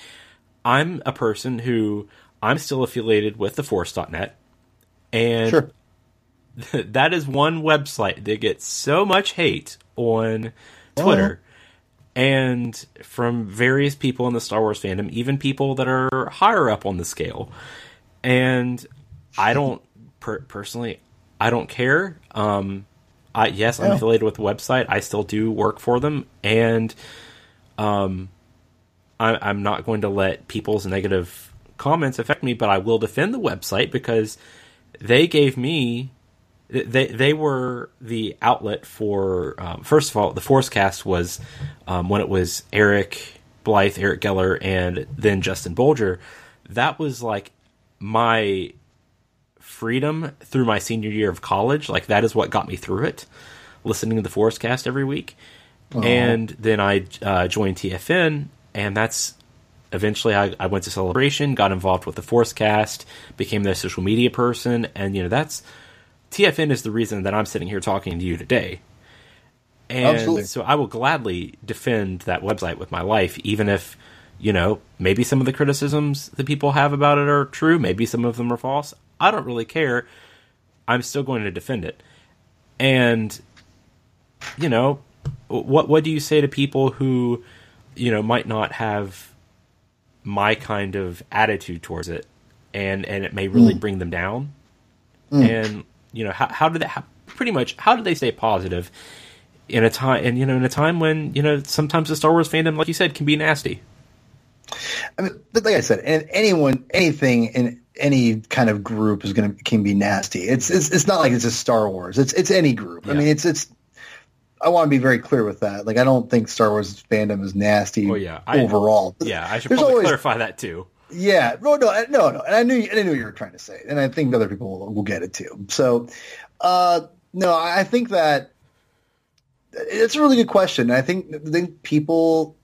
I'm a person who I'm still affiliated with TheForce.net and Sure. that is one website that gets so much hate on Twitter and from various people in the Star Wars fandom, even people that are higher up on the scale. And I don't per- personally, I don't care. Um, I yes, I'm Yeah. affiliated with the website. I still do work for them, and um, I, I'm not going to let people's negative comments affect me. But I will defend the website because they gave me they they were the outlet for um, first of all the Forcecast was um, when it was Eric Blythe, Eric Geller, and then Justin Bolger. That was like my freedom through my senior year of college. Like that is what got me through it. Listening to the Forcecast every week, and then I uh, joined TFN, and that's eventually I, I went to Celebration, got involved with the Forcecast, became their social media person, and you know that's TFN is the reason that I'm sitting here talking to you today. And Absolutely. so I will gladly defend that website with my life, even if, you know, maybe some of the criticisms that people have about it are true, maybe some of them are false. I don't really care. I'm still going to defend it. And, you know, what what do you say to people who you know, might not have my kind of attitude towards it, and and it may really hmm. bring them down. Hmm. And you know, how how do they how, pretty much how do they stay positive in a time and you know in a time when you know sometimes the Star Wars fandom, like you said, can be nasty. I mean, but like I said, and anyone, anything in any kind of group is going to can be nasty. It's it's it's not like it's just Star Wars. It's it's any group. I mean, it's it's. I want to be very clear with that. Like, I don't think Star Wars fandom is nasty Oh, yeah. I- overall. Yeah, I should There's probably always- clarify that too. Yeah, no, no, no, no. And I knew, I knew you were trying to say, and I think other people will, will get it too. So, uh, no, I I think that it's a really good question. I think, I think people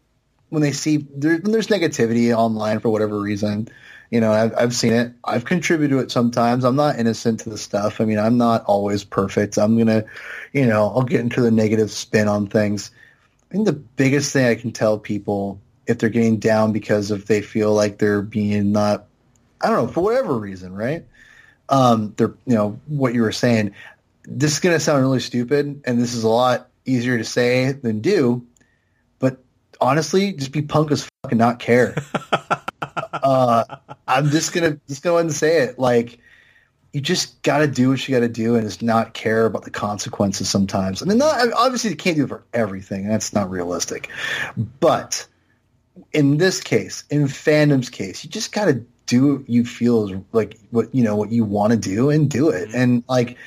when they see there, when there's negativity online for whatever reason, you know, I've, I've seen it. I've contributed to it sometimes. I'm not innocent to the stuff. I mean, I'm not always perfect. I'm gonna, you know, I'll get into the negative spin on things. I think the biggest thing I can tell people if they're getting down because if they feel like they're being not, I don't know, for whatever reason, right? Um, they're, you know, what you were saying. This is going to sound really stupid, and this is a lot easier to say than do. But honestly, just be punk as fuck and not care. uh, I'm just gonna just go ahead and say it. Like, you just got to do what you got to do and just not care about the consequences sometimes. I mean, not, obviously you can't do it for everything. That's not realistic. But in this case, in fandom's case, you just got to do what you feel is like what, you know, what you want to do and do it. Mm-hmm. And like,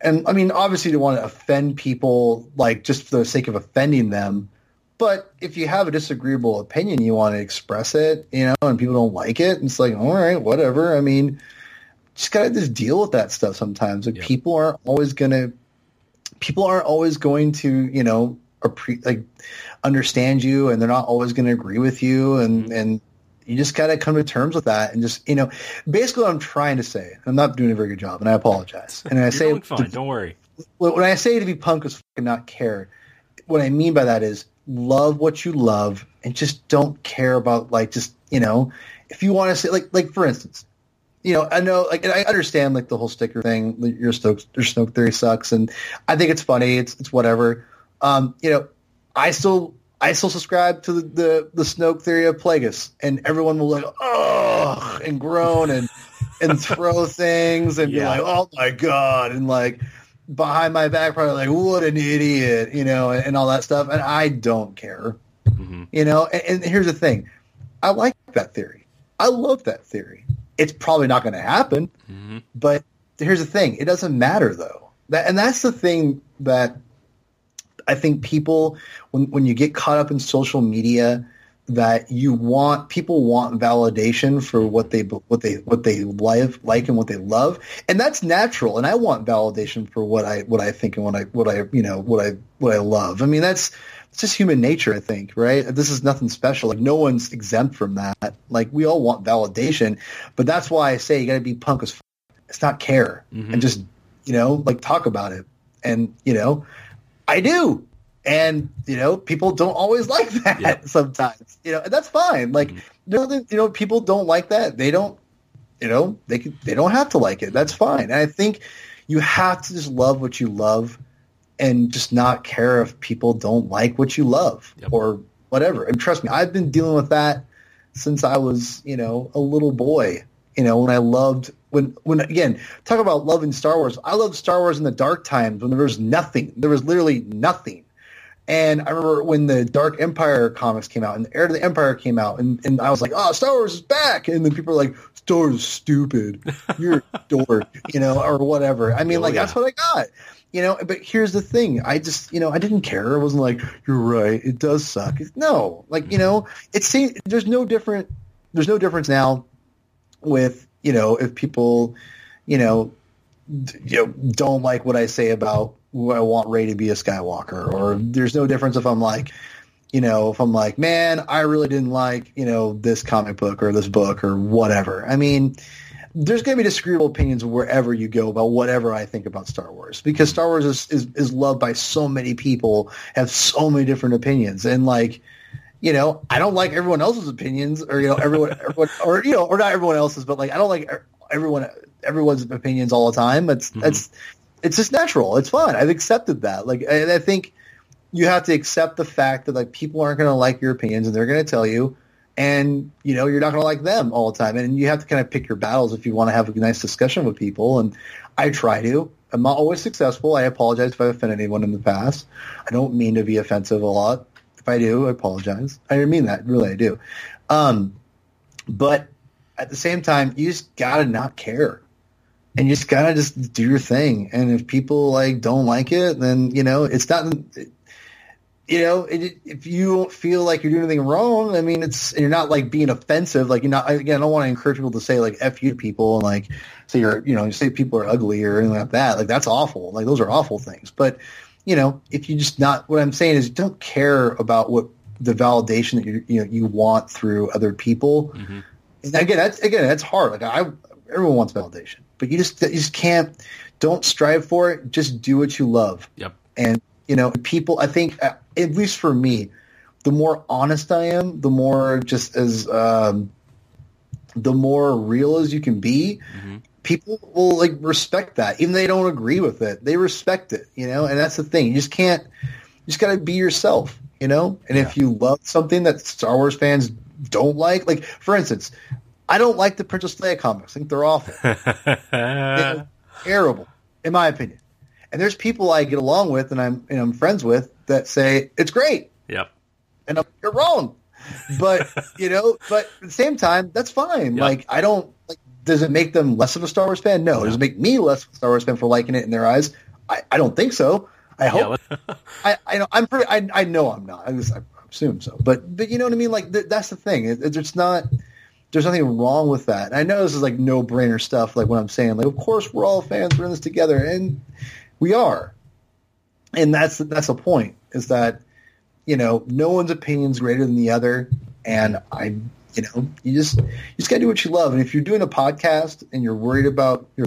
and I mean, obviously you don't want to offend people, like just for the sake of offending them. But if you have a disagreeable opinion, you want to express it, you know, and people don't like it. And It's like, all right, whatever. I mean, just gotta just deal with that stuff sometimes. Like Yeah. people aren't always gonna, people aren't always going to, you know, appre- like understand you, and they're not always going to agree with you, and and you just gotta come to terms with that, and just you know, basically what I'm trying to say. I'm not doing a very good job, and I apologize. And I say doing fine. Don't worry. when when I say to be punk is fucking not care, what I mean by that is love what you love and just don't care about like just you know if you want to say like like for instance you know I know like and I understand like the whole sticker thing your Snoke your Snoke theory sucks and I think it's funny it's it's whatever um you know I still I still subscribe to the the, the Snoke theory of Plagueis and everyone will like oh and groan and and throw things and Yeah. be like oh my god and like behind my back probably like what an idiot you know and, and all that stuff and i don't care Mhm. you know and, and here's the thing i like that theory i love that theory it's probably not going to happen Mhm. but here's the thing it doesn't matter though that and that's the thing that i think people when when you get caught up in social media that you want people want validation for what they what they what they like like and what they love. And that's natural. And i want validation for what i what i think and what i what i you know what i what i love. I mean that's it's just human nature i think right? This is nothing special. Like no one's exempt from that. Like we all want validation. But that's why i say you got to be punk as f- it's not care. Mhm. and just you know like talk about it. And you know i do. And you know people don't always like that sometimes you know and that's fine. Like Mhm. you know, the- you know people don't like that. They don't you know they can, they don't have to like it. That's fine. And i think you have to just love what you love and just not care if people don't like what you love Yep. or whatever. And trust me i've been dealing with that since i was you know a little boy you know when i loved when when again talk about loving star wars i loved star wars in the dark times when there was nothing there was literally nothing and I remember when the Dark Empire comics came out and the Heir to the Empire came out, and, and I was like, oh, Star Wars is back. And then people are like, Star Wars is stupid. You're a dork, you know, or whatever. I mean, Oh, like, yeah. that's what I got. You know, but here's the thing. I just, you know, I didn't care. I wasn't like, you're right. It does suck. No, like, you mm-hmm. know, it's there's no different, there's no difference now with, you know, if people, you know, d- you know, don't like what I say about I want Rey to be a Skywalker, or there's no difference if I'm like, you know, if I'm like, man, I really didn't like, you know, this comic book or this book or whatever. I mean, there's going to be disagreeable opinions wherever you go about whatever I think about Star Wars because Star Wars is, is, is loved by so many people, have so many different opinions. And like, you know, I don't like everyone else's opinions or, you know, everyone, everyone or, you know, or not everyone else's, but like, I don't like e- everyone, everyone's opinions all the time. It's, Mhm. that's, it's just natural. It's fine. I've accepted that. Like, and I think you have to accept the fact that like people aren't going to like your opinions and they're going to tell you and you know you're not going to like them all the time and you have to kind of pick your battles if you want to have a nice discussion with people and i try to i'm not always successful i apologize if i've offended anyone in the past i don't mean to be offensive a lot if i do i apologize i mean that really i do um, but at the same time you just gotta not care and you just gotta just do your thing and if people like don't like it then you know it's not you know, it, if you don't feel like you're doing anything wrong, I mean, it's you're not like being offensive. Like you're not. Again, I don't want to encourage people to say like "f you" to people and like say you're, you know, say people are ugly or anything like that. Like that's awful. Like those are awful things. But you know, if you just not, what I'm saying is, don't care about what the validation that you you know you want through other people. Mm-hmm. And again, that's again that's hard. Like I, everyone wants validation, but you just you just can't. Don't strive for it. Just do what you love. Yep. And you know, people. I think, uh, at least for me, the more honest I am, the more just as um, the more real as you can be. Mm-hmm. People will like respect that, even they don't agree with it. They respect it, you know. And that's the thing. You just can't. You just got to be yourself, you know. And if you love something that Star Wars fans don't like, like for instance, I don't like the Princess Leia comics. I think they're awful. They're terrible, in my opinion. And there's people I get along with and I'm and I'm friends with that say it's great, yep. and I'm, you're wrong. But you know, but at the same time, that's fine. Yep. Like I don't like. Does it make them less of a Star Wars fan? No. Does it make me less of a Star Wars fan for liking it in their eyes? I, I don't think so. I hope. Yeah, I, I know I'm pretty. I, I know I'm not. I, just, I assume so. But but you know what I mean. Like th- that's the thing. It, it- it's not. There's nothing wrong with that. And I know this is like no brainer stuff. Like what I'm saying. Like of course we're all fans. We're in this together, and we are. And that's that's the point. Is that you know no one's opinion is greater than the other, and I. You know, you just you just gotta do what you love, and if you're doing a podcast and you're worried about your,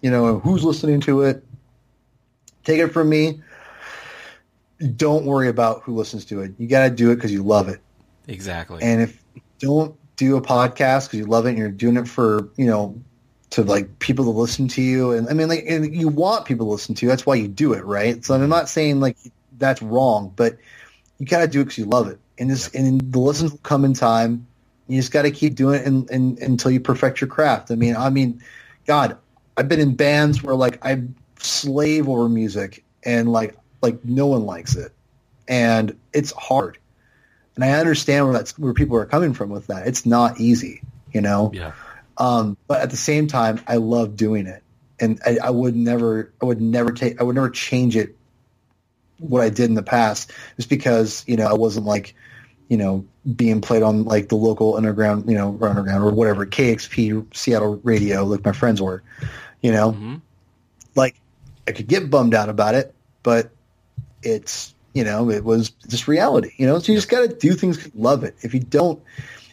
you know, who's listening to it, take it from me don't worry about who listens to it. You got to do it because you love it. exactly. And if don't do a podcast because you love it and you're doing it for, you know, to like people to listen to you. And I mean, like, and you want people to listen to you. That's why you do it, right? So I'm not saying like that's wrong, but you got to do it because you love it. And this, and the listens will come in time. You just got to keep doing it and, and, until you perfect your craft. I mean, I mean, God, I've been in bands where like I slave over music and like like no one likes it, and it's hard. And I understand where that's where people are coming from with that. It's not easy, you know. yeah. Um, but at the same time, I love doing it, and I, I would never, I would never take, I would never change it. What I did in the past, just because you know I wasn't like, you know, being played on like the local underground, you know, or underground or whatever KEXP Seattle radio, like my friends were, you know, Mhm. like I could get bummed out about it, but it's you know it was just reality, you know. So you just got to do things love it. If you don't,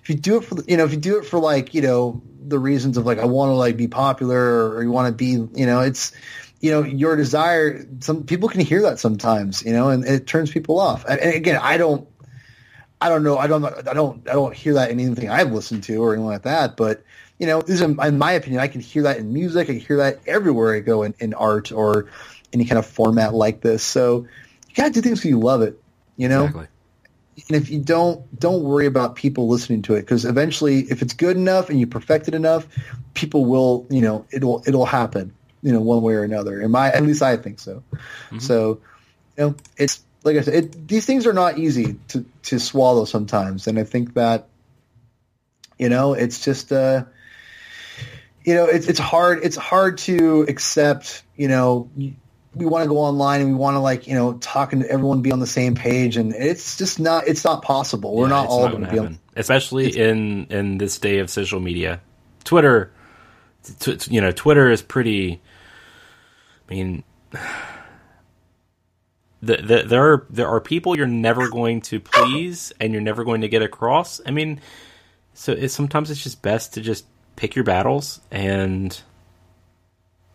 if you do it for you know if you do it for like you know the reasons of like I want to like be popular or you want to be you know it's you know your desire. Some people can hear that sometimes, you know, and it turns people off. And, and again, I don't. I don't know. I don't. I don't. I don't hear that in anything I've listened to or anything like that. But you know, this is in, in my opinion, I can hear that in music. I can hear that everywhere I go in, in art or any kind of format like this. So you gotta do things you love it. You know, Exactly. and if you don't, don't worry about people listening to it because eventually, if it's good enough and you perfect it enough, people will. You know, it'll it'll happen. You know, one way or another. And my at least I think so. Mm-hmm. So, you know, it's like I said, it, these things are not easy to to swallow sometimes, and I think that you know, it's just uh, you know, it's it's hard. It's hard to accept. You know, we want to go online and we want to like you know talking to everyone, be on the same page, and it's just not. It's not possible. We're Yeah, not all going to be on. especially in in this day of social media. Twitter, t- you know, Twitter is pretty. I mean, the, the, there are there are people you're never going to please, and you're never going to get across. I mean, so sometimes it's just best to just pick your battles and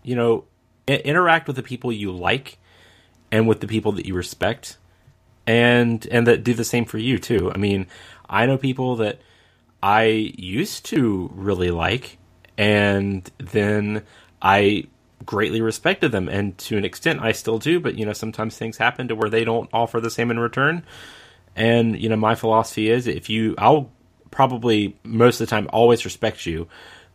you know interact with the people you like and with the people that you respect and and that do the same for you too. I mean, I know people that I used to really like, and then I greatly respected them, and to an extent, I still do. But you know, sometimes things happen to where they don't offer the same in return. And you know, my philosophy is if you, I'll probably most of the time always respect you.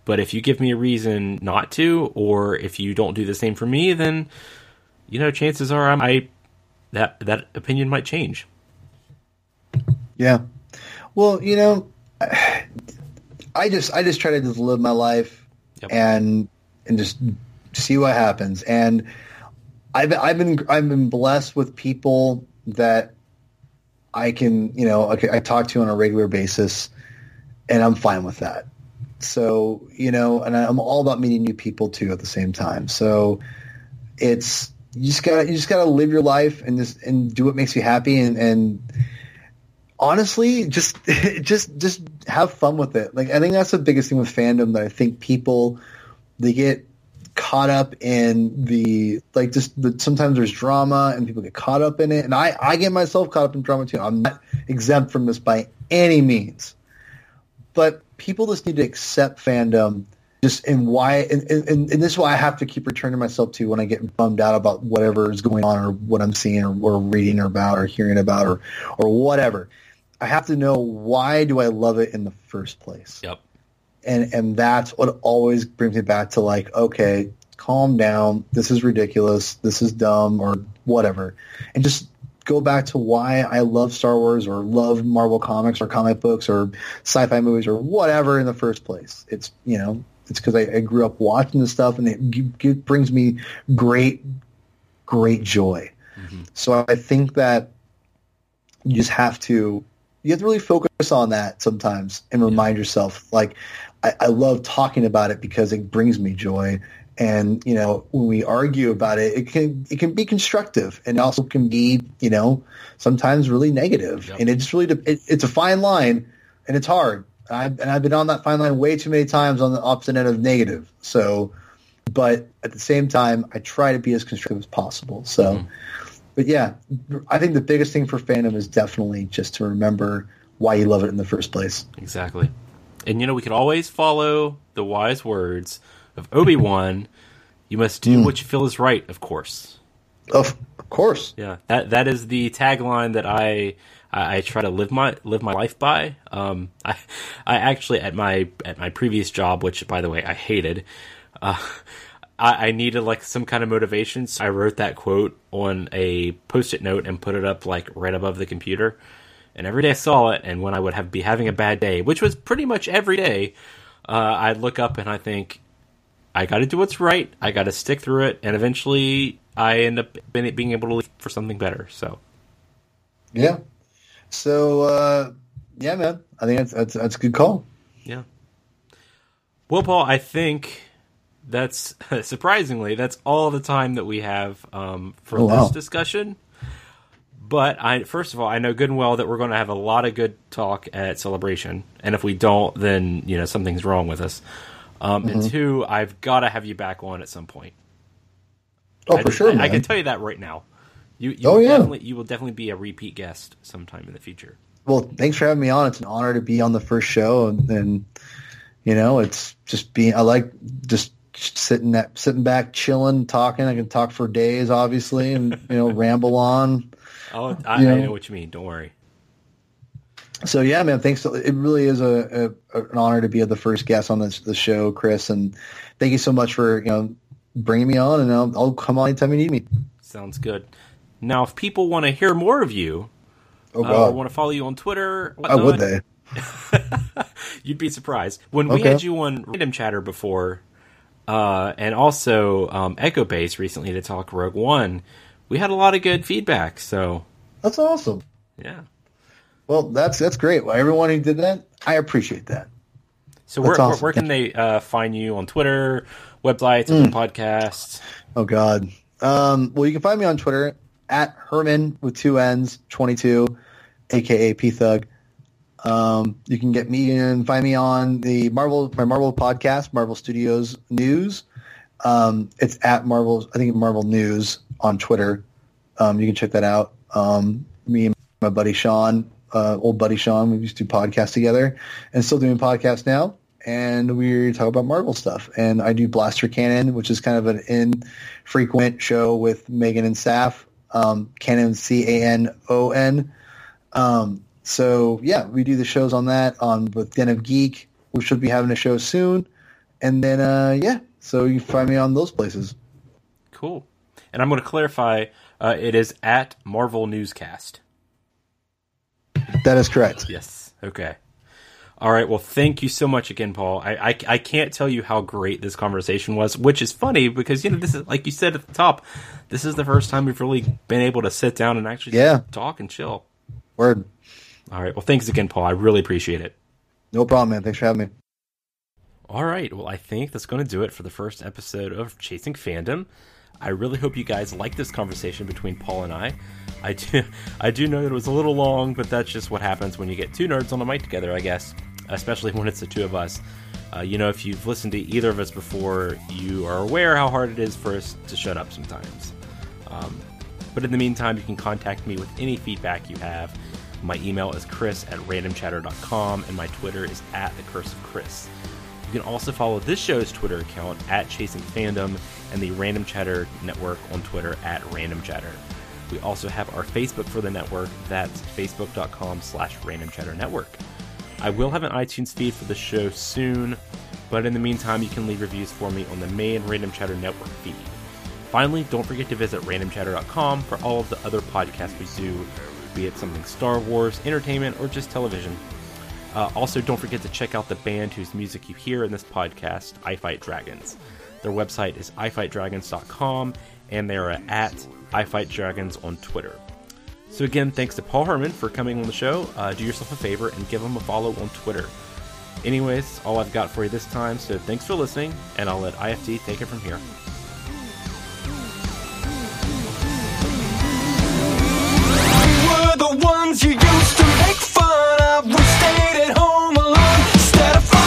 But if you give me a reason not to, or if you don't do the same for me, then you know, chances are I'm, I that that opinion might change. Yeah. Well, you know, I just I just try to just live my life Yep. and and just see what happens. And I've I've been I've been blessed with people that I can you know I, talk to on a regular basis, and I'm fine with that. So you know, and I'm all about meeting new people too at the same time. So it's you just gotta you just gotta live your life and just and do what makes you happy and and honestly just just just have fun with it like i think that's the biggest thing with fandom that i think people they get caught up in the like just the, sometimes there's drama and people get caught up in it and i i get myself caught up in drama too i'm not exempt from this by any means but people just need to accept fandom just and why and, and, and this is why I have to keep returning myself to when I get bummed out about whatever is going on or what I'm seeing or, or reading or about or hearing about or or whatever. I have to know why do I love it in the first place. Yep. And and that's what always brings me back to like, okay, calm down. This is ridiculous. This is dumb or whatever. And just go back to why I love Star Wars or love Marvel comics or comic books or sci-fi movies or whatever in the first place. It's, you know, it's because I, I grew up watching this stuff and it g- g- brings me great, great joy. Mm-hmm. So I think that you just have to you have to really focus on that sometimes and remind yourself like I, I love talking about it because it brings me joy and you know when we argue about it it can it can be constructive and also can be you know sometimes really negative Yep. and it just really it, it's a fine line and it's hard I've, and I've been on that fine line way too many times on the opposite end of negative so but at the same time I try to be as constructive as possible so mm-hmm. but yeah, I think the biggest thing for fandom is definitely just to remember why you love it in the first place. Exactly. And you know, we could always follow the wise words of Obi Wan. You must do what you feel is right, of course. Of course. Yeah, that that is the tagline that I I, I try to live my live my life by. Um, I I actually at my at my previous job, which by the way I hated, uh, I, I needed like some kind of motivation. So I wrote that quote on a post-it note and put it up like right above the computer. And every day I saw it, and when I would have be having a bad day, which was pretty much every day, uh, I'd look up and I think, I got to do what's right. I got to stick through it, and eventually I end up being able to leave for something better. So Yeah. So uh, yeah, man, I think that's that's, that's a good call. yeah. Well, Paul, I think that's surprisingly that's all the time that we have um, for Oh, wow. this discussion. But I first of all, I know good and well that we're going to have a lot of good talk at celebration, and if we don't, then you know something's wrong with us. Um, Mm-hmm. And two, I've got to have you back on at some point. Oh, I, for sure, I. I can tell you that right now. You, you Oh, will yeah. definitely, you will definitely be a repeat guest sometime in the future. well, thanks for having me on. It's an honor to be on the first show, and, and you know, it's just being. I like just sitting that sitting back, chilling, talking. I can talk for days, obviously, and you know, ramble on. Oh, I, Yeah. I know what you mean. Don't worry. So yeah, man, thanks. It really is a, a an honor to be the first guest on this the show, Chris, and thank you so much for you know bringing me on, and I'll, I'll come on anytime you need me. Sounds good. Now, if people want to hear more of you, Oh uh, want to follow you on Twitter, why would they? You'd be surprised. When we Okay. had you on Random Chatter before, uh, and also um, Echo Base recently to talk Rogue One, we had a lot of good feedback. So, That's awesome. yeah. Well, that's that's great. Well, everyone who did that, I appreciate that. So, where, That's where, where can they uh, find you on Twitter, websites, other podcasts? Oh God. Um, well, you can find me on Twitter at Hermann with two N's twenty two, aka P Thug. Um, you can get me and find me on the Marvel my Marvel podcast, Marvel Studios News. Um, it's at Marvel, I think Marvel News on Twitter. Um, you can check that out. Um, me and my buddy Sean, uh, old buddy Sean, we used to do podcasts together, and still doing podcasts now. and we talk about Marvel stuff. And I do Blaster Canon, which is kind of an infrequent show with Megan and Saf. Um, Canon C A N O N. Um, so yeah, we do the shows on that on with Den of Geek. We should be having a show soon, and then uh, yeah, so you find me on those places. Cool. And I'm going to clarify. Uh, it is at Marvel Newscast. That is correct. Yes. Okay. All right. Well, thank you so much again, Paul. I, I, I can't tell you how great this conversation was, which is funny because you know this is like you said at the top, this is the first time we've really been able to sit down and actually Yeah. talk and chill. Word. All right. Well, thanks again, Paul. I really appreciate it. No problem, man. Thanks for having me. All right. Well, I think that's going to do it for the first episode of Chasing Fandom. I really hope you guys like this conversation between Paul and I. I do, I do know that it was a little long, but that's just what happens when you get two nerds on a mic together, I guess. Especially when it's the two of us. Uh, you know, if you've listened to either of us before, you are aware how hard it is for us to shut up sometimes. Um, but in the meantime, you can contact me with any feedback you have. My email is chris at randomchatter.com, and my Twitter is at the curse of Chris. You can also follow this show's Twitter account at Chasing Fandom and the Random Chatter Network on Twitter at Random Chatter. We also have our Facebook for the network. That's facebook.com slash Random Chatter Network. I will have an iTunes feed for the show soon, but in the meantime, you can leave reviews for me on the main Random Chatter Network feed. Finally, don't forget to visit randomchatter.com for all of the other podcasts we do, be it something Star Wars, entertainment, or just television. Uh, also, don't forget to check out the band whose music you hear in this podcast, I Fight Dragons. Their website is ifightdragons.com, and they are at ifightdragons on Twitter. So again, thanks to Paul Hermann for coming on the show. Uh, do yourself a favor and give him a follow on Twitter. Anyways, all I've got for you this time, so thanks for listening, and I'll let IFD take it from here. We were the ones you used to fun. I would stay at home alone instead of.